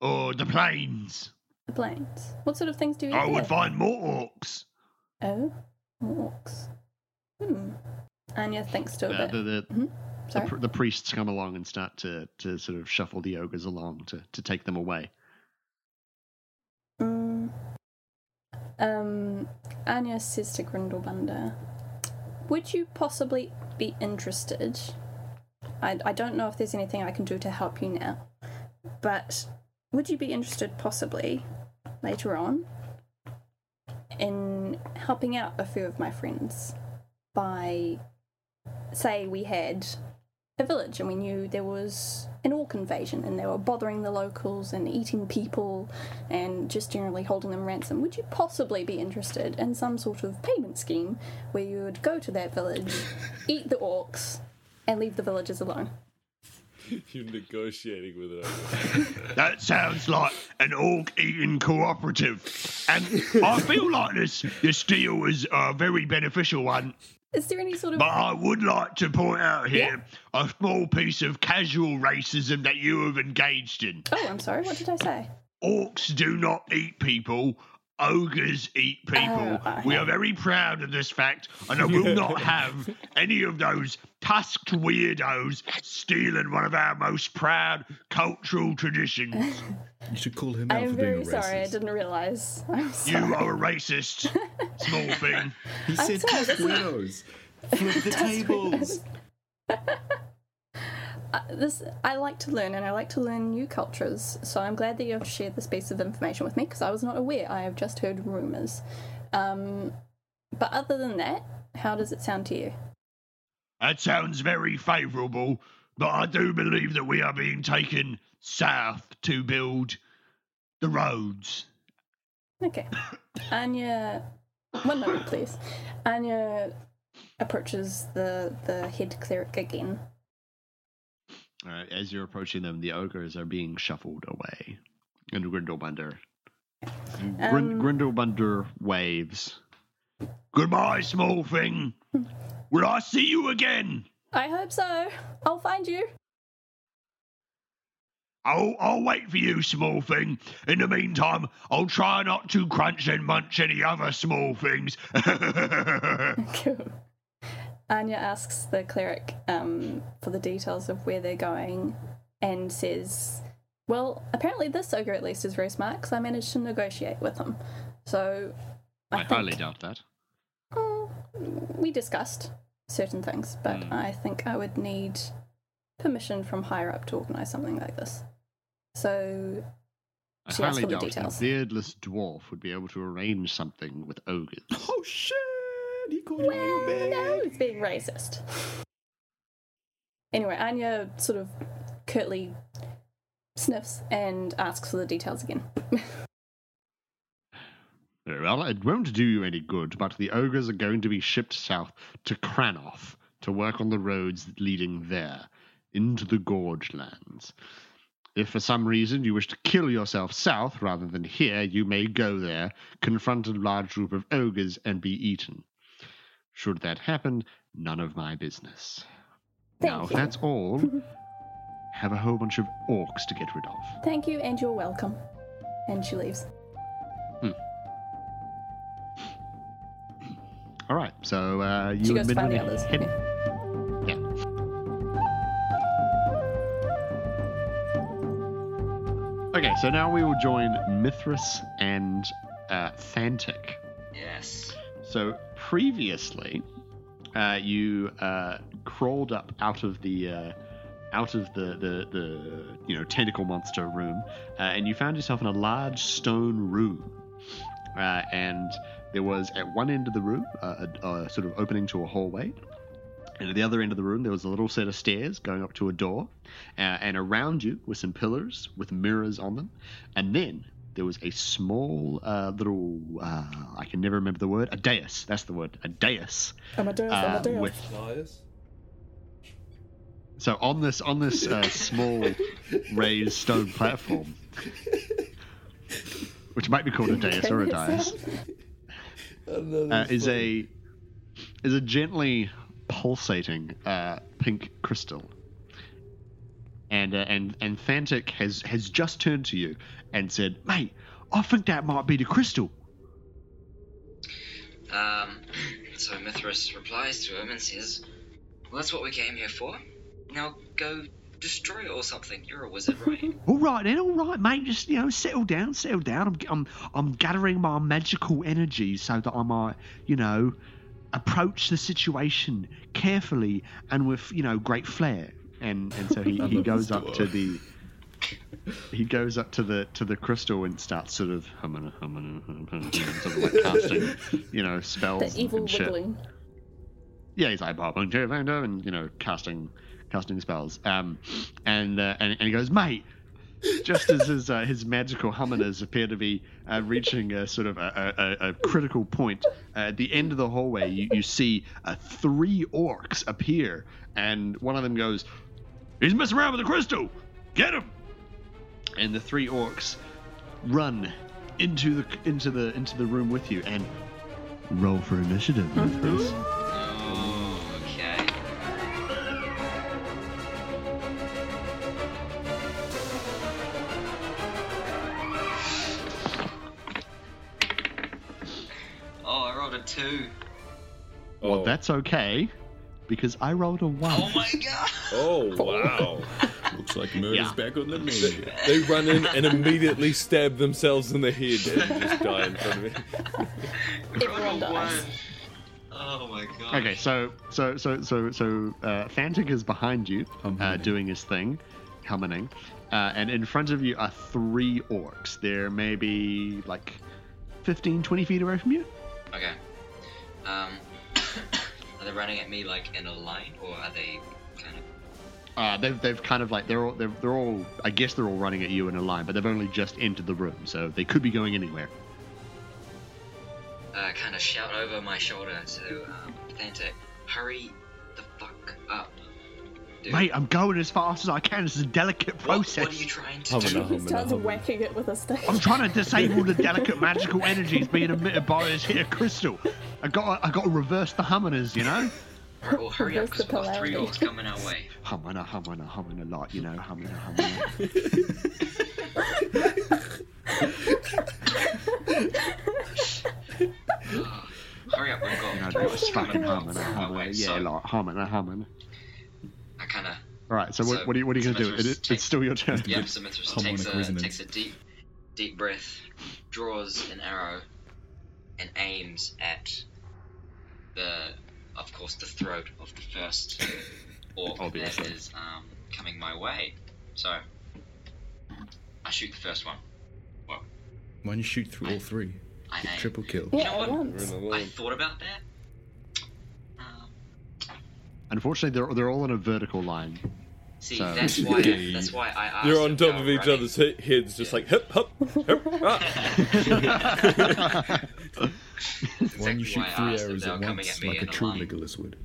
oh, the plains. The plains. What sort of things do you eat I would find more orcs. Oh, more orcs. Hmm. Anya thinks to a Uh, bit. the, the, Mhm. the, Sorry. the priests come along and start to, to sort of shuffle the ogres along to, to take them away. Mm. Um, Anya says to Grindelwalder, "Would you possibly be interested? I I don't know if there's anything I can do to help you now, but would you be interested possibly later on in helping out a few of my friends by, say, we had." A village, and we knew there was an orc invasion, and they were bothering the locals and eating people, and just generally holding them ransom. Would you possibly be interested in some sort of payment scheme where you would go to that village, eat the orcs, and leave the villagers alone? You're negotiating with it. That sounds like an orc eating cooperative. And I feel like this, this deal is a very beneficial one. Is there any sort of But I would like to point out here a small piece of casual racism that you have engaged in. Oh, I'm sorry. What did I say? Orcs do not eat people. Ogres eat people. Oh, we are very proud of this fact, and I will not have any of those tusked weirdos stealing one of our most proud cultural traditions. You should call him I out am for being racist. I'm very a sorry. I didn't realize. I'm You are a racist, small thing. He said tusked weirdos. Flip the tables. Uh, this I like to learn, and I like to learn new cultures. So I'm glad that you have shared this piece of information with me because I was not aware. I have just heard rumors. Um, but other than that, how does it sound to you? That sounds very favourable, but I do believe that we are being taken south to build the roads. Okay. Anya, one moment, please. Anya approaches the the head cleric again. Right, as you're approaching them, the ogres are being shuffled away. And Grindelwalder. Grin- Um, Grindelwalder waves. Goodbye, small thing. Will I see you again? I hope so. I'll find you. I'll, I'll wait for you, small thing. In the meantime, I'll try not to crunch and munch any other small things. Cool. Anya asks the cleric um, for the details of where they're going and says, Well, apparently this ogre at least is very smart because I managed to negotiate with him. So I, I highly doubt that. Oh, we discussed certain things, but Hmm. I think I would need permission from higher up to organise something like this. So I She asked highly for the doubt details. a beardless dwarf would be able to arrange something with ogres. Oh shit! He called you Well, big. no, it's being racist. Anyway, Anya sort of curtly sniffs and asks for the details again. Very well, it won't do you any good, but the ogres are going to be shipped south to Cranoff to work on the roads leading there, into the Gorge lands. If for some reason you wish to kill yourself south rather than here, you may go there, confront a large group of ogres, and be eaten. Should that happen, none of my business. Thank now, if you. that's all, have a whole bunch of orcs to get rid of. Thank you, and you're welcome. And she leaves. All right, so uh, you She goes to and find the others. head- Yeah. Yeah. Okay, so now we will join Mithras and uh, Thantic. Yes. So previously, uh, you uh, crawled up out of the uh, out of the, the the you know tentacle monster room, uh, and you found yourself in a large stone room. uh, and there was at one end of the room uh, a, a sort of opening to a hallway. And at the other end of the room, there was a little set of stairs going up to a door. And around you were some pillars with mirrors on them. And then there was a small uh, little, uh, I can never remember the word, a dais. That's the word, a dais. Amadeus, uh, Amadeus. with- Liars. So on this on this uh, small raised stone platform, which might be called a dais or a dais, uh, is a is a gently pulsating uh, pink crystal. And uh, and and Fantic has has just turned to you and said, "Mate, I think that might be the crystal." Um, so Mithras replies to him and says, Well, that's what we came here for. Now go destroy it or something. You're a wizard, right? All right then, all right, mate. Just you know, settle down, settle down. I'm I'm I'm gathering my magical energy so that I might, you know, approach the situation carefully and with you know great flair. And and so he, he goes up to the he goes up to the to the crystal and starts sort of humming, humming, humming, humming, sort of like casting, you know, spells The evil and shit. wiggling. Yeah, he's like Bobbing Gervander and you know casting casting spells. Um, and uh, and, and he goes, mate. Just as his uh, his magical humminers appear to be uh, reaching a sort of a, a, a- a critical point, uh, at the end of the hallway, you, you see uh, three orcs appear, and one of them goes, "He's messing around with the crystal! Get him!" And the three orcs run into the into the into the room with you and roll for initiative. Mithras. oh, okay. Oh, I rolled a two. Well, that's okay, because I rolled a one. Oh my god! Oh wow! Looks like murder's Yeah. back on the menu. they run in and immediately stab themselves in the head and just die in front of me. Everyone Rolled dies. one. Oh my god. Okay, so so so so so uh, Fantic is behind you, uh, doing his thing, humming, uh, and in front of you are three orcs. They're maybe like 15, 20 feet away from you. Okay. Um, are they running at me like in a line, or are they kind of? Uh, they've they've kind of like they're all they're, they're all I guess they're all running at you in a line, but they've only just entered the room, so they could be going anywhere. uh, kind of shout over my shoulder to um, Thantic, hurry the fuck up. Dude, Mate, I'm going as fast as I can. This is a delicate process. what are you trying to Hum do? and a hum He and starts hum. whacking it with a stick. I'm trying to disable the delicate magical energies being emitted by this here crystal. I got I got to reverse the humminers, you know. Alright, well, hurry up, Reverse because we've got three polarity. orcs coming our way. Humming a humming a humming a lot, you know, humming a humming. Hurry up, we've got You know, three that orcs coming our, humming a our humming. way. Yeah, so like humming a humming. I kind of All right, so, what, So, what are you what are you gonna do? Symmetra's It, take- it's still your turn. Yep, so Mithras takes a, resonance. takes a deep, deep breath, draws an arrow, and aims at the, of course, the throat of the first orc Obviously. that is um, coming my way. So, I shoot the first one. Why don't you shoot through all three? I Get aim. triple kill. yeah, You know what? once. We're in a I line. thought about that. Unfortunately, they're they're all in a vertical line. see, So- that's why. That's why I asked. You're on top of each running. other's heads, just like hip, hip, hip. Ah. That's Why you shoot three arrows at once, at like a true line. Legolas would?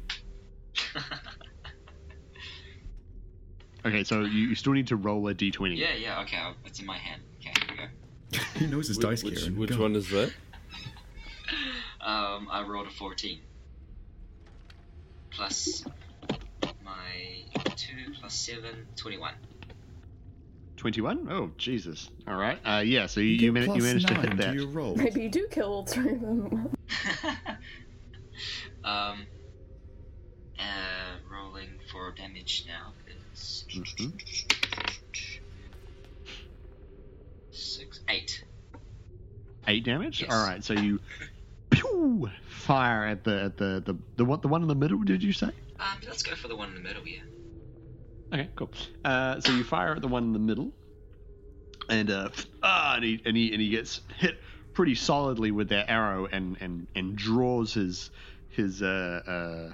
okay, so you, you still need to roll a d20. Yeah, yeah, okay, I'll- it's in my hand. Okay, here we go. He knows his dice, which Kieran. which Go. one is that? Um, I rolled a 14. Plus my 2 plus 7, 21. 21? Oh, Jesus. All right. Uh, yeah, so you, you, man- you managed to hit that. your roll. Maybe you do kill all three of them. um, uh, rolling for damage now is Mhm. six, eight. Eight damage? Yes. All right, so you pew, fire at the at the, the the one the one in the middle. Did you say? Um, let's go for the one in the middle, yeah. Okay, cool. Uh, so you fire at the one in the middle, and uh, ah, and he and he and he gets hit pretty solidly with their arrow and and and draws his his uh, uh,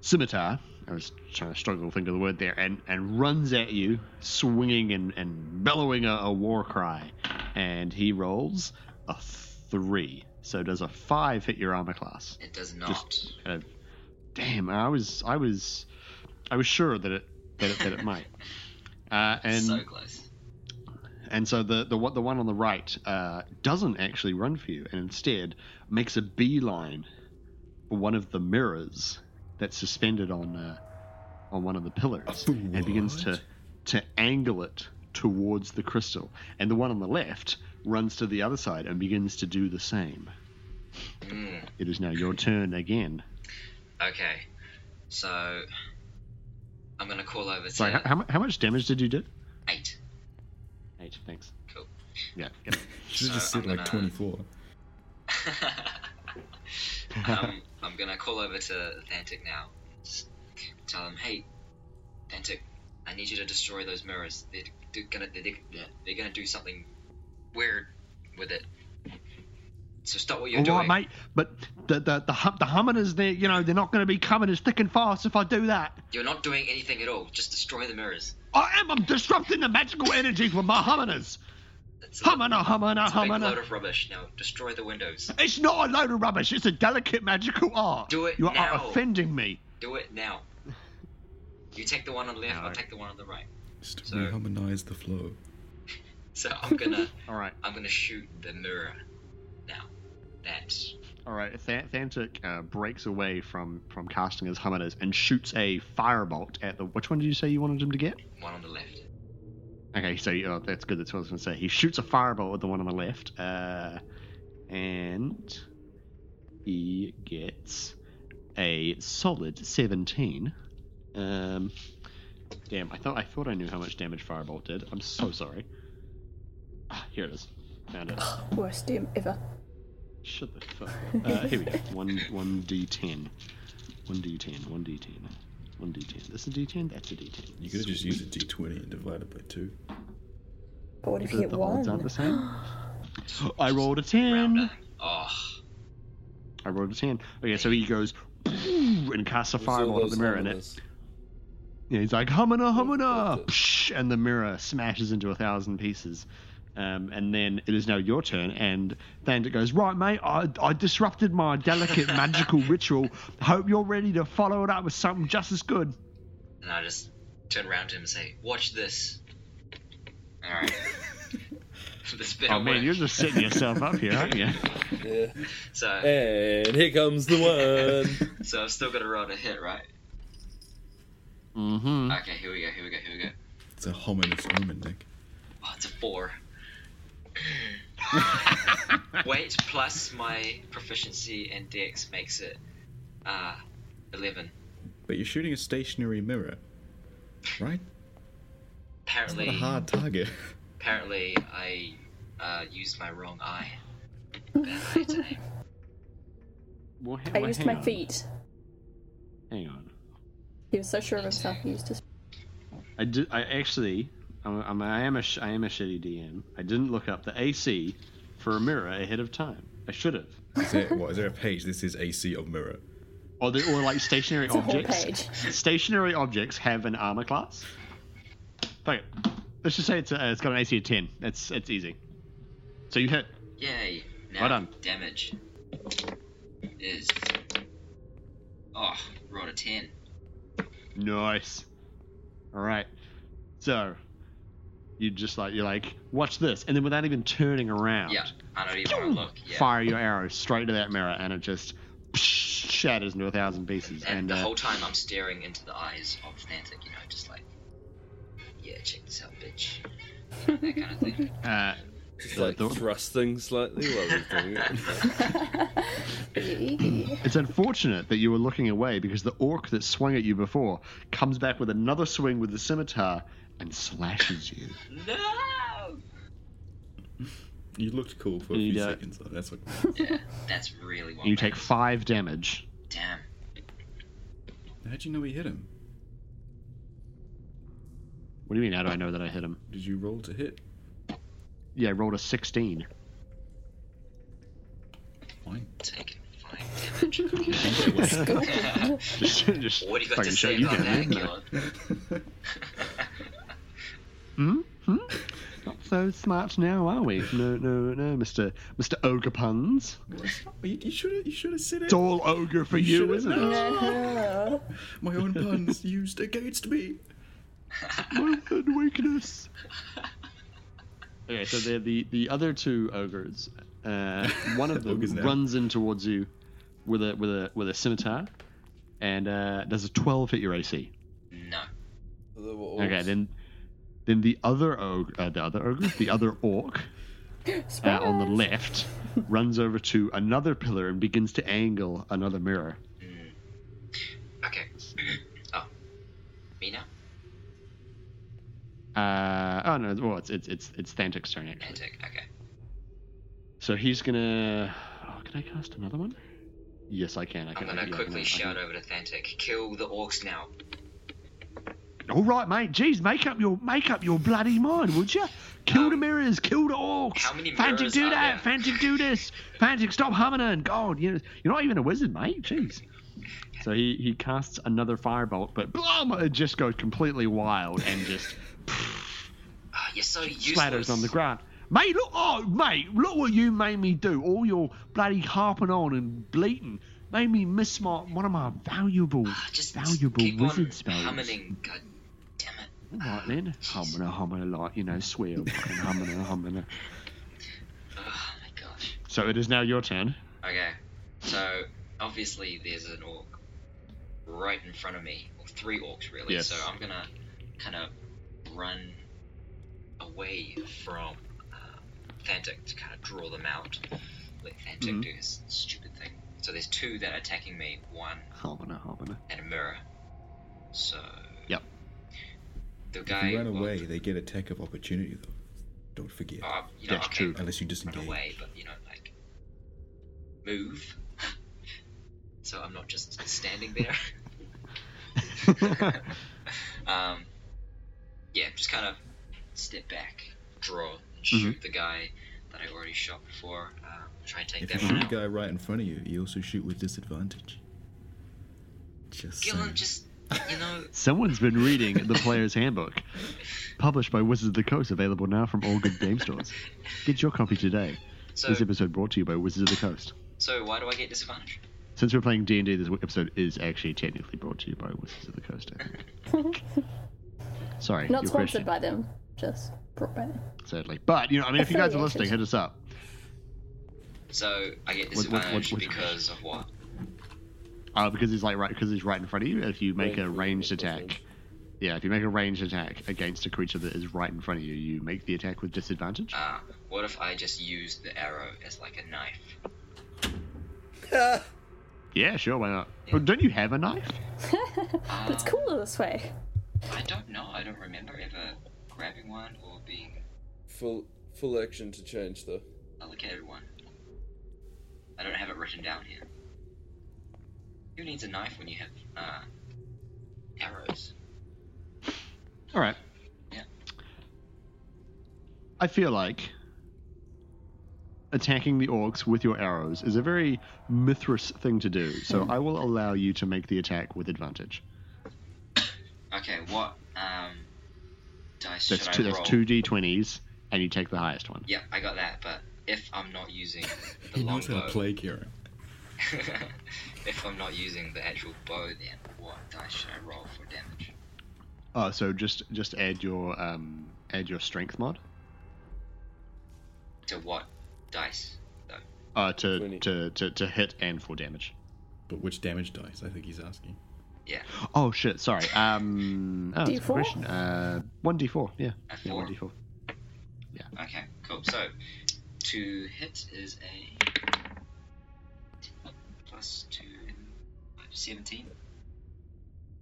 scimitar. I was trying to struggle to think of the word there, and, and runs at you, swinging and, and bellowing a, a war cry. And he rolls a three. So does a five hit your armor class? It does not. Just kind of, damn, I was I was I was sure that it that it, that it might. Uh, and so close. and so the the one- the one on the right uh, doesn't actually run for you, and instead makes a beeline for one of the mirrors that's suspended on uh, on one of the pillars, and begins to to angle it towards the crystal. And the one on the left runs to the other side and begins to do the same. Mm, It is now your turn again. okay. So I'm gonna call over to Sorry, how, how, how much damage did you do? eight. Eight. Thanks. Cool. Yeah. get. Should have just said I'm like 24. um, I'm gonna call over to Thantic now. Just tell him, hey, Thantic, I need you to destroy those mirrors. They're, they're gonna they're, they're gonna do something weird with it. So stop what you're All doing. right, mate. But the the the, hum, the humminers, they you know they're not going to be coming as thick and fast if I do that. You're not doing anything at all. Just destroy the mirrors. I am. I'm disrupting the magical energies with my humminers. That's a, Humana, humana, it's a load of rubbish. Now destroy the windows. It's not a load of rubbish. It's a delicate magical art. Do it You are offending me. Do it now. You take the one on the left. No. I'll take the one on the right. Just So- reharmonize the flow. So I'm gonna All right. I'm gonna shoot the mirror now. That's All right. Th- Thantic uh, breaks away from from casting his humminers and shoots a firebolt at the. Which one did you say you wanted him to get? one on the left. Okay, so uh, that's good. That's what I was going to say. He shoots a fireball at the one on the left, uh, and he gets a solid seventeen. Um, damn, I thought I thought I knew how much damage firebolt did. I'm so sorry. Ah, here it is. Found it. Worst dim ever. Shut the fuck up. Uh, here we go. One one d10. One d10. One d10. One d10. This is a d10. That's a d10. You could have just used a d20 and divided by 2. But what if you The, get the odds aren't the same. I rolled a ten. Rounder. Oh, I rolled a 10. Okay, so he goes and casts a fireball at the mirror, and it, yeah, he's like, humana, humana, psh, and the mirror smashes into a thousand pieces. Um, and then it is now your turn, and Thandit goes, Right, mate, I, I disrupted my delicate magical ritual. Hope you're ready to follow it up with something just as good. and I just turn around to him and say, "Watch this." All right. this bit Oh, man, work. you're just setting yourself up here, aren't you? Yeah. So, And here comes the one. so I've still got to roll to hit, right? Mm-hmm. Okay, here we go. Here we go. Here we go. It's a hominous omen, Nick. Oh, it's a four. Weight plus my proficiency and dex makes it uh, eleven. But you're shooting a stationary mirror, right? Apparently. It's not Apparently, a hard target. apparently I uh, used my wrong eye. Bad eye today. Well, ha- I well, used my on. feet. Hang on. He was so sure of himself, he used to. I did. I actually, I'm, I'm, I am a, am a shitty DM. I didn't look up the AC for a mirror ahead of time. I should have. Is there, what, is there a page? This is AC of mirror. Or, the, or like stationary It's a whole objects. page. Stationary objects have an armor class. Fuck it. Let's just say it's a, it's got an AC of ten. That's it's easy. So you hit. Yay! Now Well done. damage is oh, rolled a ten. Nice. All right. So you just like you're like watch this, and then without even turning around, Yeah, I don't even look. Yeah. fire your arrow straight to that mirror, and it just shatters into a thousand pieces. And, And, the uh, whole time I'm staring into the eyes of Thantic, you know, just like, yeah, check this out, bitch. You know, that kind of thing. uh, Just like The- thrusting slightly while he's doing it. It's unfortunate that you were looking away because the orc that swung at you before comes back with another swing with the scimitar and slashes you. No! You looked cool for a You few don't. seconds. Though. That's what. Yeah, that's really what You take five damage. Damn. How'd you know he hit him? What do you mean? How do I know that I hit him? Did you roll to hit? Yeah, I rolled a 16. Fine. taken five damage. just, just what do you got to say about that, Gillen? hmm? Hmm? Not so smart now, are we? No, no, no, Mister Mister Ogre Puns. You, you should have you should have said it. It's all ogre for you, should've isn't it? No. My own puns used against me. My one weakness. Okay, so they're the the other two ogres. Uh, one of them runs in towards you with a with a with a scimitar, and uh, does a twelve hit your AC. No. They were all- Okay, then then the other ogre, uh, the other ogre, the other orc uh, on the left runs over to another pillar and begins to angle another mirror. Okay. oh. Me now? Uh, oh no, well it's it's it's it's Thantic's turn actually. Okay. So he's gonna. Oh, can I cast another one? Yes, I can. I I'm. I gonna can, yeah, quickly can- shout can. over to Thantic. Kill the orcs now. All right, mate. Jeez, make up your make up your bloody mind, would you? Kill the Um, mirrors, kill the orcs. how many Fantic, mirrors do are that. there? Fantic, do this. Fantic, stop humming and God, you know, you're not even a wizard, mate. Jeez. So he he casts another firebolt, but blum, it just goes completely wild and just you're so useless. splatters on the ground. Mate, look, oh, mate, look what you made me do. All your bloody harping on and bleating made me miss my one of my valuable, Ah, Just valuable keep wizard on spells. humming. God damn it. All right then, humming a humming a lot, you know, swear, fucking humming a humming a. Oh my gosh. So it is now your turn. Okay. So obviously there's an orc right in front of me, or three orcs really. Yes. So I'm gonna kind of run away from uh, Thantic to kind of draw them out. Let Thantic Mhm. do his stupid thing. So there's two that are attacking me, one Humming a and a mirror. So. Yep. The guy If you run well, away, they get a attack of opportunity though. Don't forget. uh, you know, That's okay, true. Unless you run away, but you know, like move. so I'm not just standing there. um, yeah, just kind of step back, draw, and shoot the guy that I already shot before. Um, try and take If you that one shoot out. the guy right in front of you, you also shoot with disadvantage. Just Gillen, just you know, Someone's been reading the Player's Handbook, published by Wizards of the Coast, available now from all good game stores. Get your copy today. so This episode brought to you by Wizards of the Coast. so why do I get disadvantage? Since we're playing D and D, this episode is actually technically brought to you by Wizards of the Coast. I think. Sorry, Not sponsored question. by them, just brought by them. Certainly, but you know, I mean, if you guys are listening, hit us up. So I get What- what- what- what- because of what? Uh, because he's like right, because he's right in front of you. If you make a Ranged ranged attack, yeah, if you make a ranged attack against a creature that is right in front of you, you make the attack with disadvantage. Uh, what if I just use the arrow as like a knife? Yeah, sure, why not? But don't you have a knife? Um, It's cooler this way. I don't know. I don't remember ever grabbing one or being Full full action to change though. allocated one. I don't have it written down here. Who needs a knife when you have uh, arrows? All right. Yeah. I feel like attacking the orcs with your arrows is a very Mithras thing to do, so. I will allow you to make the attack with advantage. Okay, what dice That's should two. I That's roll? two d20s, and you take the highest one. Yeah, I got that. But if I'm not using the He knows how longbow, to play, Kieran. if I'm not using the actual bow, then what dice should I roll for damage? Oh, so just just add your um add your strength mod To what dice? Though. uh to Twenty. to, to to hit and for damage. But which damage dice? I think he's asking. Yeah, Oh shit! Sorry. Um. Oh, that's a good D4? question. Uh, one d4. Yeah. a Yeah, four. one d4. Okay, cool. So, to hit is a plus two, five, 17,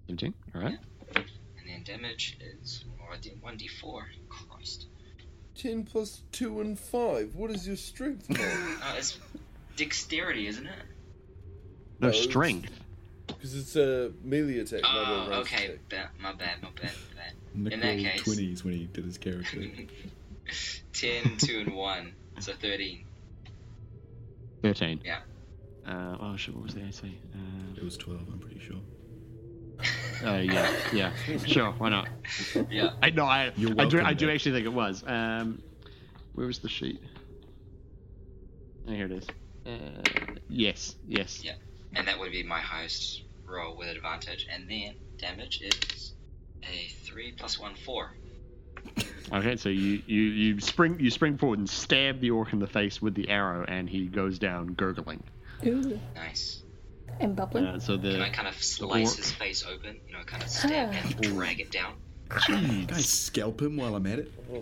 17. All right. and then damage is or one d four. Christ, Ten plus two and five. What is your strength mod? uh, it's dexterity, isn't it? No No, it's- strength. Because it's a melee attack, not a Oh, okay. attack. Ba- my bad, my bad, my bad. Nick In that case- 20s when he did his character. 10, 2, and 1. So 13. 13. Yeah. Uh, oh shit, what was the AC? Uh, It was 12, I'm pretty sure. uh, yeah, yeah, sure, why not? Yeah. I no, I You're I do welcome, I do actually think it was. Um, where was the sheet? Oh, here it is. Uh, yes, yes. Yeah. And that would be my highest roll with advantage. And then damage is a 3 plus 1, 4. Okay, so you, you, you spring you spring forward and stab the orc in the face with the arrow, and he goes down gurgling. Ooh. Nice. And bubbling. Uh, so Can I kind of slice orc. his face open? You know, kind of stab Ah. and drag it down? Can I scalp him while I'm at it? No,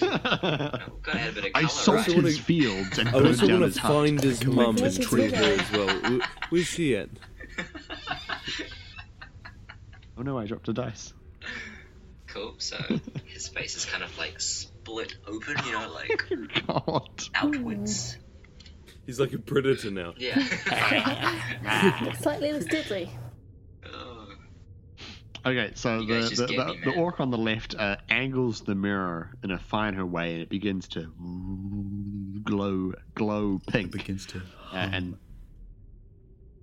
gotta add a bit of I salt right? his fields and I burn also down want his to hut. find his mum and tree. treat her as well. Where- Where's she at? Oh no, I dropped a dice. Cool. So his face is kind of like split open, you know, like oh, God. outwards. He's like a predator now. Yeah. Slightly less deadly. Okay, so the, the, the, the orc on the left uh, angles the mirror in a finer way, and it begins to glow glow It pink, begins to. uh, and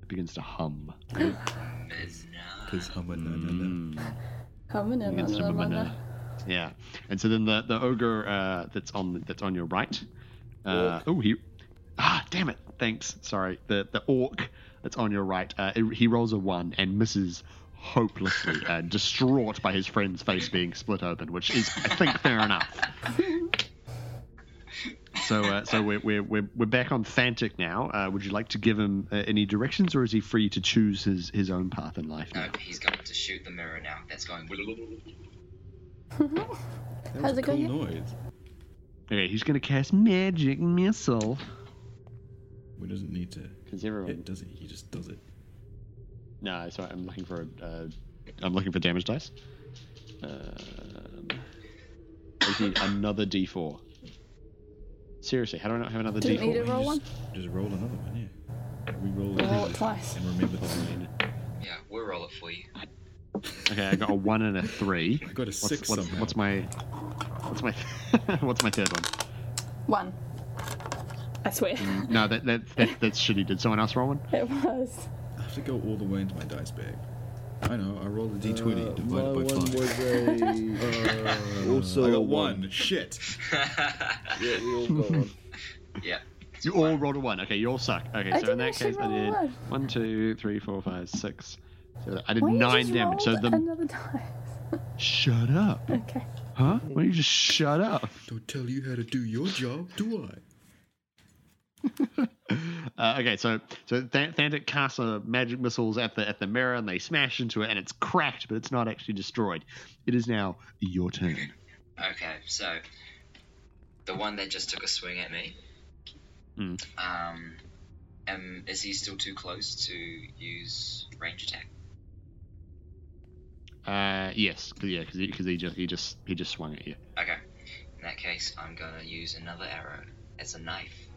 it begins to hum. Because hum. Mm. Begins to hum, the uh, Yeah, and so then the the ogre uh, that's on that's on your right. Uh, oh, he ah damn it! Thanks. Sorry. The the orc that's on your right. Uh, it- he rolls a one and misses hopelessly, uh, distraught by his friend's face being split open, which is I think fair enough. So, uh, so we're, we're, we're, we're back on Thantic now. Uh, would you like to give him uh, any directions, or is he free to choose his, his own path in life no, now? he's going to shoot the mirror now. That's going. That How's was a it cool going? noise. Okay, he's going to cast Magic Missile. We doesn't need to. Because everyone. It does it. He just does it. No, sorry, I'm looking for a. Uh, I'm looking for damage dice. Um, we need another D4. Seriously, how do I not have another Didn't D4? need to roll just, one? Just roll another one, yeah. We roll Roll it twice. And remember the Yeah, we'll roll it for you. Okay, I got a one and a three. I got a What's, six what's, somehow. what's my what's my what's my third one? One. I swear. No, that, that, that that's shitty. Did someone else roll one? It was. I have to go all the way into my dice bag. I know. I rolled a d20 Uh, divided my by one five. was a. uh, also I a got one. Shit. Yeah, we all got one. yeah. You all rolled a one. Okay, you all suck. Okay, I so in that case, I did one. one, two, three, four, five, six. So I did Why you nine just damage. So the another dice. shut up, Okay. huh? Why don't you just shut up? Don't tell you how to do your job, do I? Uh, okay, so so Th- Thantic casts uh, magic missiles at the at the mirror, and they smash into it, and it's cracked, but it's not actually destroyed. It is now your turn. Okay, so the one that just took a swing at me. Mm. Um, um, is he still too close to use range attack? Uh, yes, 'cause- yeah, because he, 'cause he just he just he just swung at you. Okay. In that case, I'm gonna use another arrow as a knife.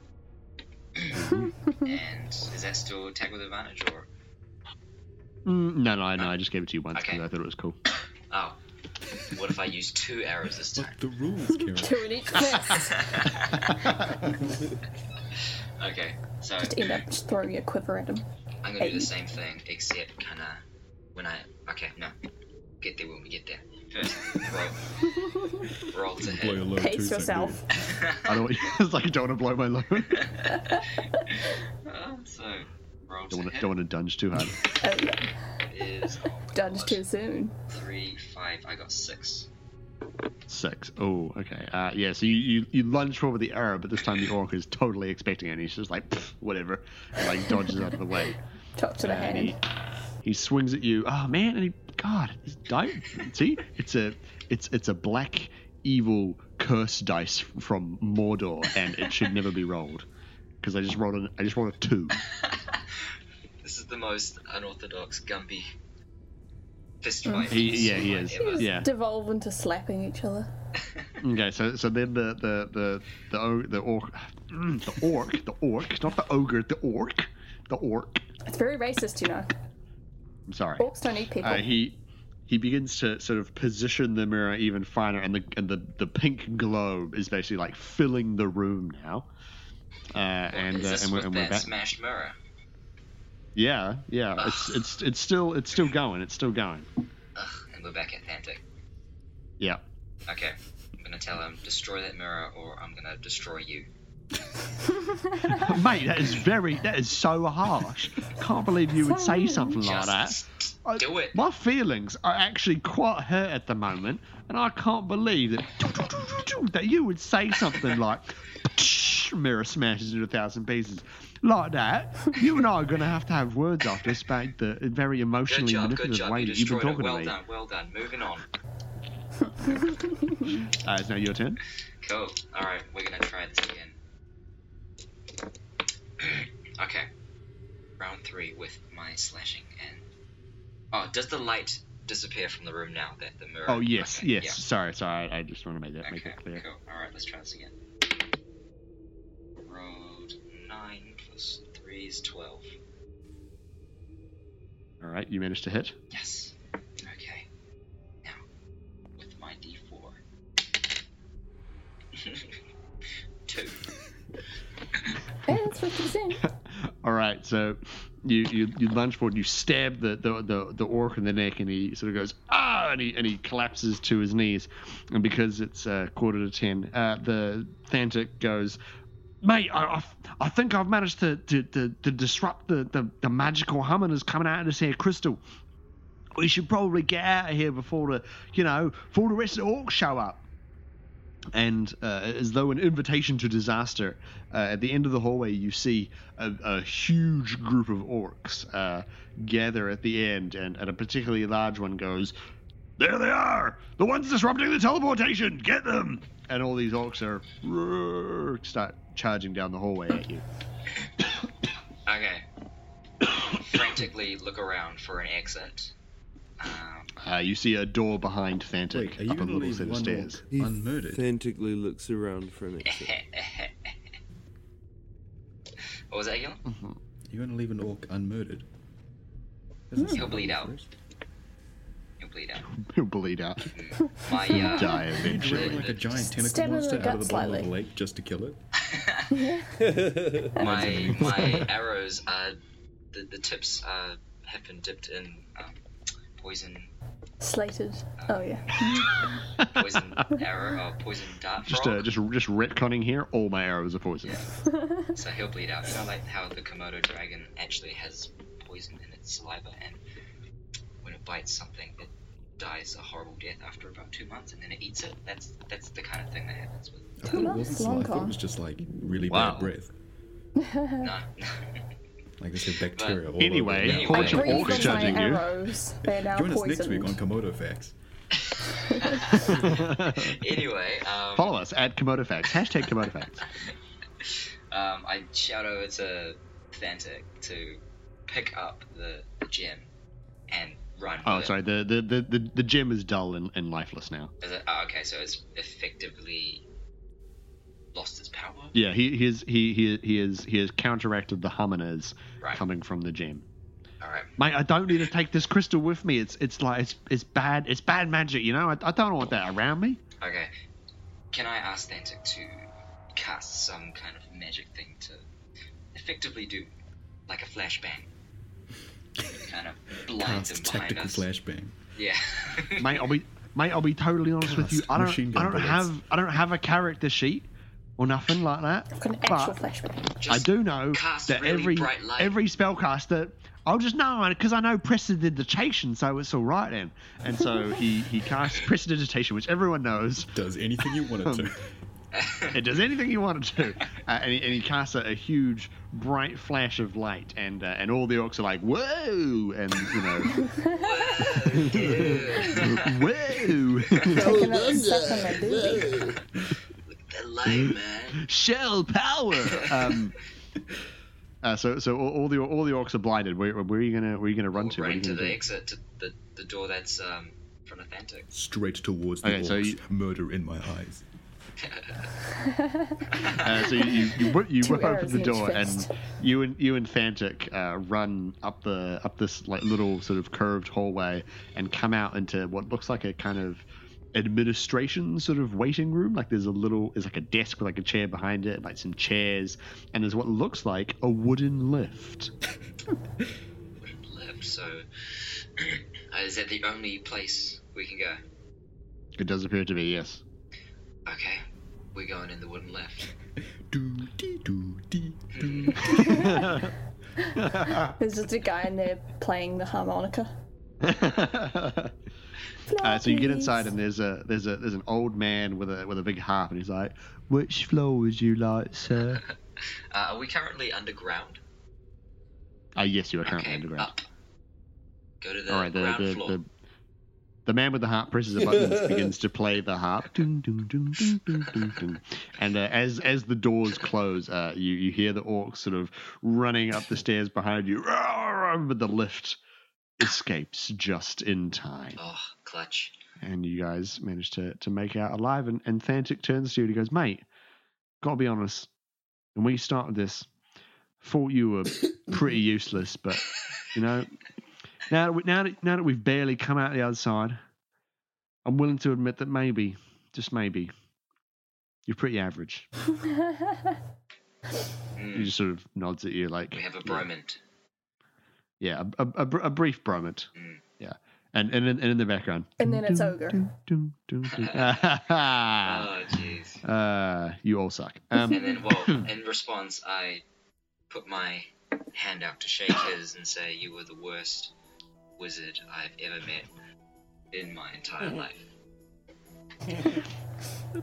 And is that still attack with advantage or? Mm, no, no, no, I just gave it to you once because Okay. I thought it was cool. Oh, what if I use two arrows this time? Fuck the rules, Karen. Two in each fist. Okay, so Just end up just throwing a quiver at him. I'm gonna do the same thing, except kinda when I okay no, get there when we get there. First, roll, roll to Blow your load Pace so yourself. I don't. It's like I don't want to blow my load. Uh, so roll don't want to hit don't want to dunge too hard. Oh, yeah. is oh, Done God. too soon. three five. I got six. Six. Oh, okay. Uh, yeah. So you, you you lunge forward with the arrow, but this time the orc is totally expecting it. and He's just like whatever, and like dodges out of the way. Top to the and hand. he, he swings at you. Oh man! And he, God, he's di See, it's a it's it's a black evil curse dice from Mordor, and it should never be rolled because I just rolled an I just rolled a two. This is the most unorthodox Gumby fist fight. He- yeah, he is. ever. Yeah. Devolve into slapping each other. Okay, so so then the the the the o- the orc, mm, the orc, the orc, not the ogre, the orc, the orc. It's very racist, you know. I'm sorry. Orcs don't eat people. Uh, he he begins to sort of position the mirror even finer, and the and the the pink globe is basically like filling the room now. Uh, and is uh, this and we're, with and we're that back. smashed mirror? Yeah, yeah. It's it's it's still it's still going. It's still going. Ugh, and we're back at Thantic. Yeah. Okay, I'm gonna tell him destroy that mirror, or I'm gonna destroy you. Mate, that is very that is so harsh. Can't believe you would say something like that. I- do it. My feelings are actually quite hurt at the moment, and I can't believe that that you would say something like mirror smashes into a thousand pieces like that. You and I are going to have to have words after this about the very emotionally job, manipulative way You that you've been destroyed it. talking Well to me. Well done, well done. Moving on. Uh, it's now your turn. Cool. Alright, we're gonna try this again. okay. Round three with my slashing and. Oh, does the light disappear from the room now that the mirror. Oh yes, Okay, yes. yeah. Sorry, sorry. I, I just want to make that make Okay, it clear. cool. Alright, let's try this again. Rolled 9 plus 3 is 12. All right, you managed to hit. Yes. Okay. Now, with my d4. 2. Yeah, that's 50%. All right, so you you, you lunge forward, you stab the, the, the, the orc in the neck, and he sort of goes ah, and he and he collapses to his knees, and because it's uh, quarter to ten, uh, the Thantic goes. Mate, I, I, I think I've managed to, to, to, to disrupt the, the, the magical humminers coming out of this here crystal. We should probably get out of here before the, you know, before the rest of the orcs show up. And uh, as though an invitation to disaster, uh, at the end of the hallway, you see a, a huge group of orcs uh, gather at the end, and, and a particularly large one goes, There they are! The ones disrupting the teleportation! Get them! And all these orcs are start charging down the hallway at you. Okay. Frantically look around for an exit. Um, Uh, you see a door behind Thantic Wait, up a little set of stairs. He unmurdered? authentically looks around for an exit. what was that, Gil? You're gonna leave an orc unmurdered? He'll bleed out. He'll bleed out. He'll bleed out. My uh, Die eventually. like a giant tentacle Stab monster out of the bottom of the lake just to kill it? my my arrows are the, the tips uh, have been dipped in poison Slated. Oh, yeah. poison arrow or poison dart Just, frog. uh, just, just retconning here. All my arrows are poison. So he'll bleed out. You know, like how the Komodo dragon actually has poison in its saliva, and when it bites something, it dies a horrible death after about two months, and then it eats it. That's that's the kind of thing that happens with. I thought it wasn't long saliva, I thought it was just like really Wow. bad breath. No. Like they said bacteria all Anyway, over. Anyway. a bunch of orcs Breathe charging you. arrows. Join us next week on Komodo Facts. anyway, um, Follow us at Komodo Facts. Hashtag Komodo Facts. um, I shout over to Thantic to pick up the, the gem and run. Oh, with it. sorry. The the, the, the, the gem is dull and, and lifeless now. Is it? Oh, okay, so it's effectively lost its power. Yeah, he he is he he he is he has counteracted the humminers Right. coming from the gem. All right. Mate, I don't need to take this crystal with me. It's it's like it's it's bad it's bad magic. You know, I, I don't want that around me. Okay. Can I ask Thantic to cast some kind of magic thing to effectively do like a flashbang? kind of blind Cast tactical us. flashbang. Yeah. Mate, I'll be mate, I'll be totally honest with you. I don't I don't bullets. have I don't have a character sheet or nothing like that. I've got an actual But flashback. I do know that really every every spellcaster. I'll just know because I know prestidigitation, so it's all right then. And so he he casts prestidigitation, which everyone knows. Does anything you want it to. It does anything you want it to, uh, and, he, and he casts a, a huge bright flash of light, and uh, and all the orcs are like whoa, and you know whoa, Taking light, man. shell power. Um, uh, so so all, all the all the orcs are blinded. Where, where are you gonna where are you gonna run to? What right to the do? exit, to the, the door that's um, in front of Thantic. Straight towards the Okay, orcs. so you- Murder in my eyes. Uh, so you you, you, you whip open the door, fist. and you and you and Thantic uh, run up the up this like little sort of curved hallway, and come out into what looks like a kind of administration sort of waiting room. Like there's a little, there's like a desk with like a chair behind it, like some chairs, and there's what looks like a wooden lift. Left. So, uh, is that the only place we can go? It does appear to be yes. Okay, we're going in the wooden lift. Do dee do dee do. There's just a guy in there playing the harmonica. Uh, so you get inside and there's a there's a there's an old man with a with a big harp and he's like, "Which floor would you like, sir?" Uh, are we currently underground? Ah, yes, you are currently okay, underground. up. Go to the All right, the ground the, floor. the the man with the harp presses a button and begins to play the harp. Dun, dun, dun. And uh, as as the doors close, uh, you you hear the orcs sort of running up the stairs behind you, but the lift escapes just in time. Oh, clutch. and you guys manage to to make out alive. And, and Thantic turns to you and he goes, "Mate, gotta be honest. When we started this, thought you were pretty useless, but you know, now that we, now that now that we've barely come out the other side, I'm willing to admit that maybe, just maybe, you're pretty average." He just sort of nods at you like we have a yeah. bromant. Yeah, a, a, a, br- a brief bromance. Mm. Yeah, and and in, and in the background. And then it's dun, ogre. dun, dun, dun, dun. Oh, jeez. Uh, you all suck. Um, And then, well, in response, I put my hand out to shake his and say, "You were the worst wizard I've ever met in my entire life."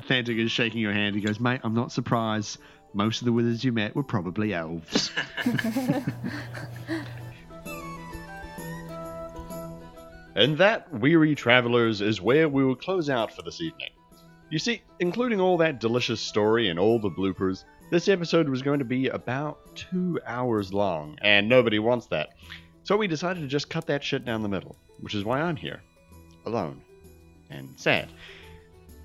Thantic is shaking your hand. He goes, Mate, I'm not surprised. Most of the wizards you met were probably elves. And that, weary travelers, is where we will close out for this evening. You see, including all that delicious story and all the bloopers, this episode was going to be about two hours long, and nobody wants that. So we decided to just cut that shit down the middle, which is why I'm here, alone and sad.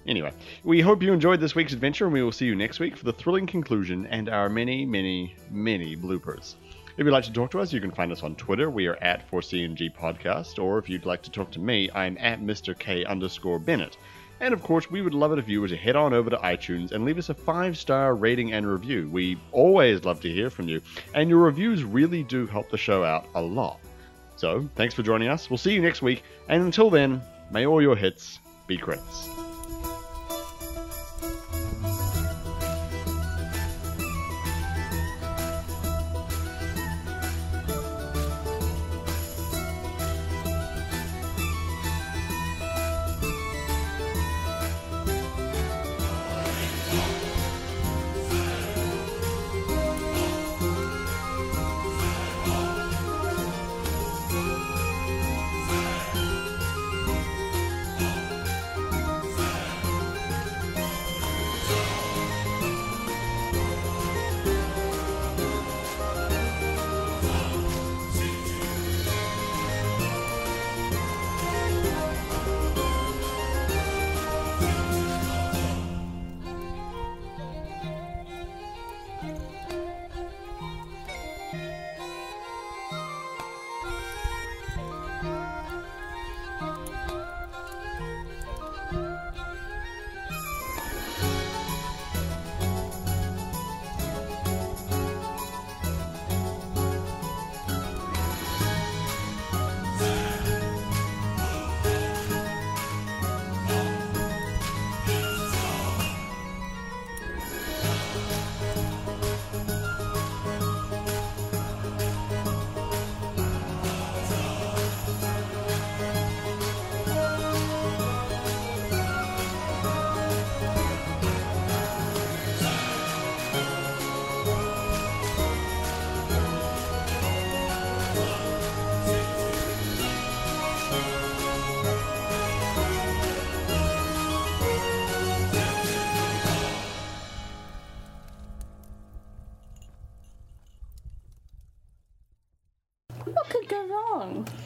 Anyway, we hope you enjoyed this week's adventure, and we will see you next week for the thrilling conclusion and our many, many, many bloopers. If you'd like to talk to us, you can find us on Twitter. We are at 4CNG Podcast, or if you'd like to talk to me, I'm at Mr. K underscore Bennett. And of course, we would love it if you were to head on over to iTunes and leave us a five star rating and review. We always love to hear from you, and your reviews really do help the show out a lot. So, thanks for joining us. We'll see you next week, and until then, may all your hits be crits.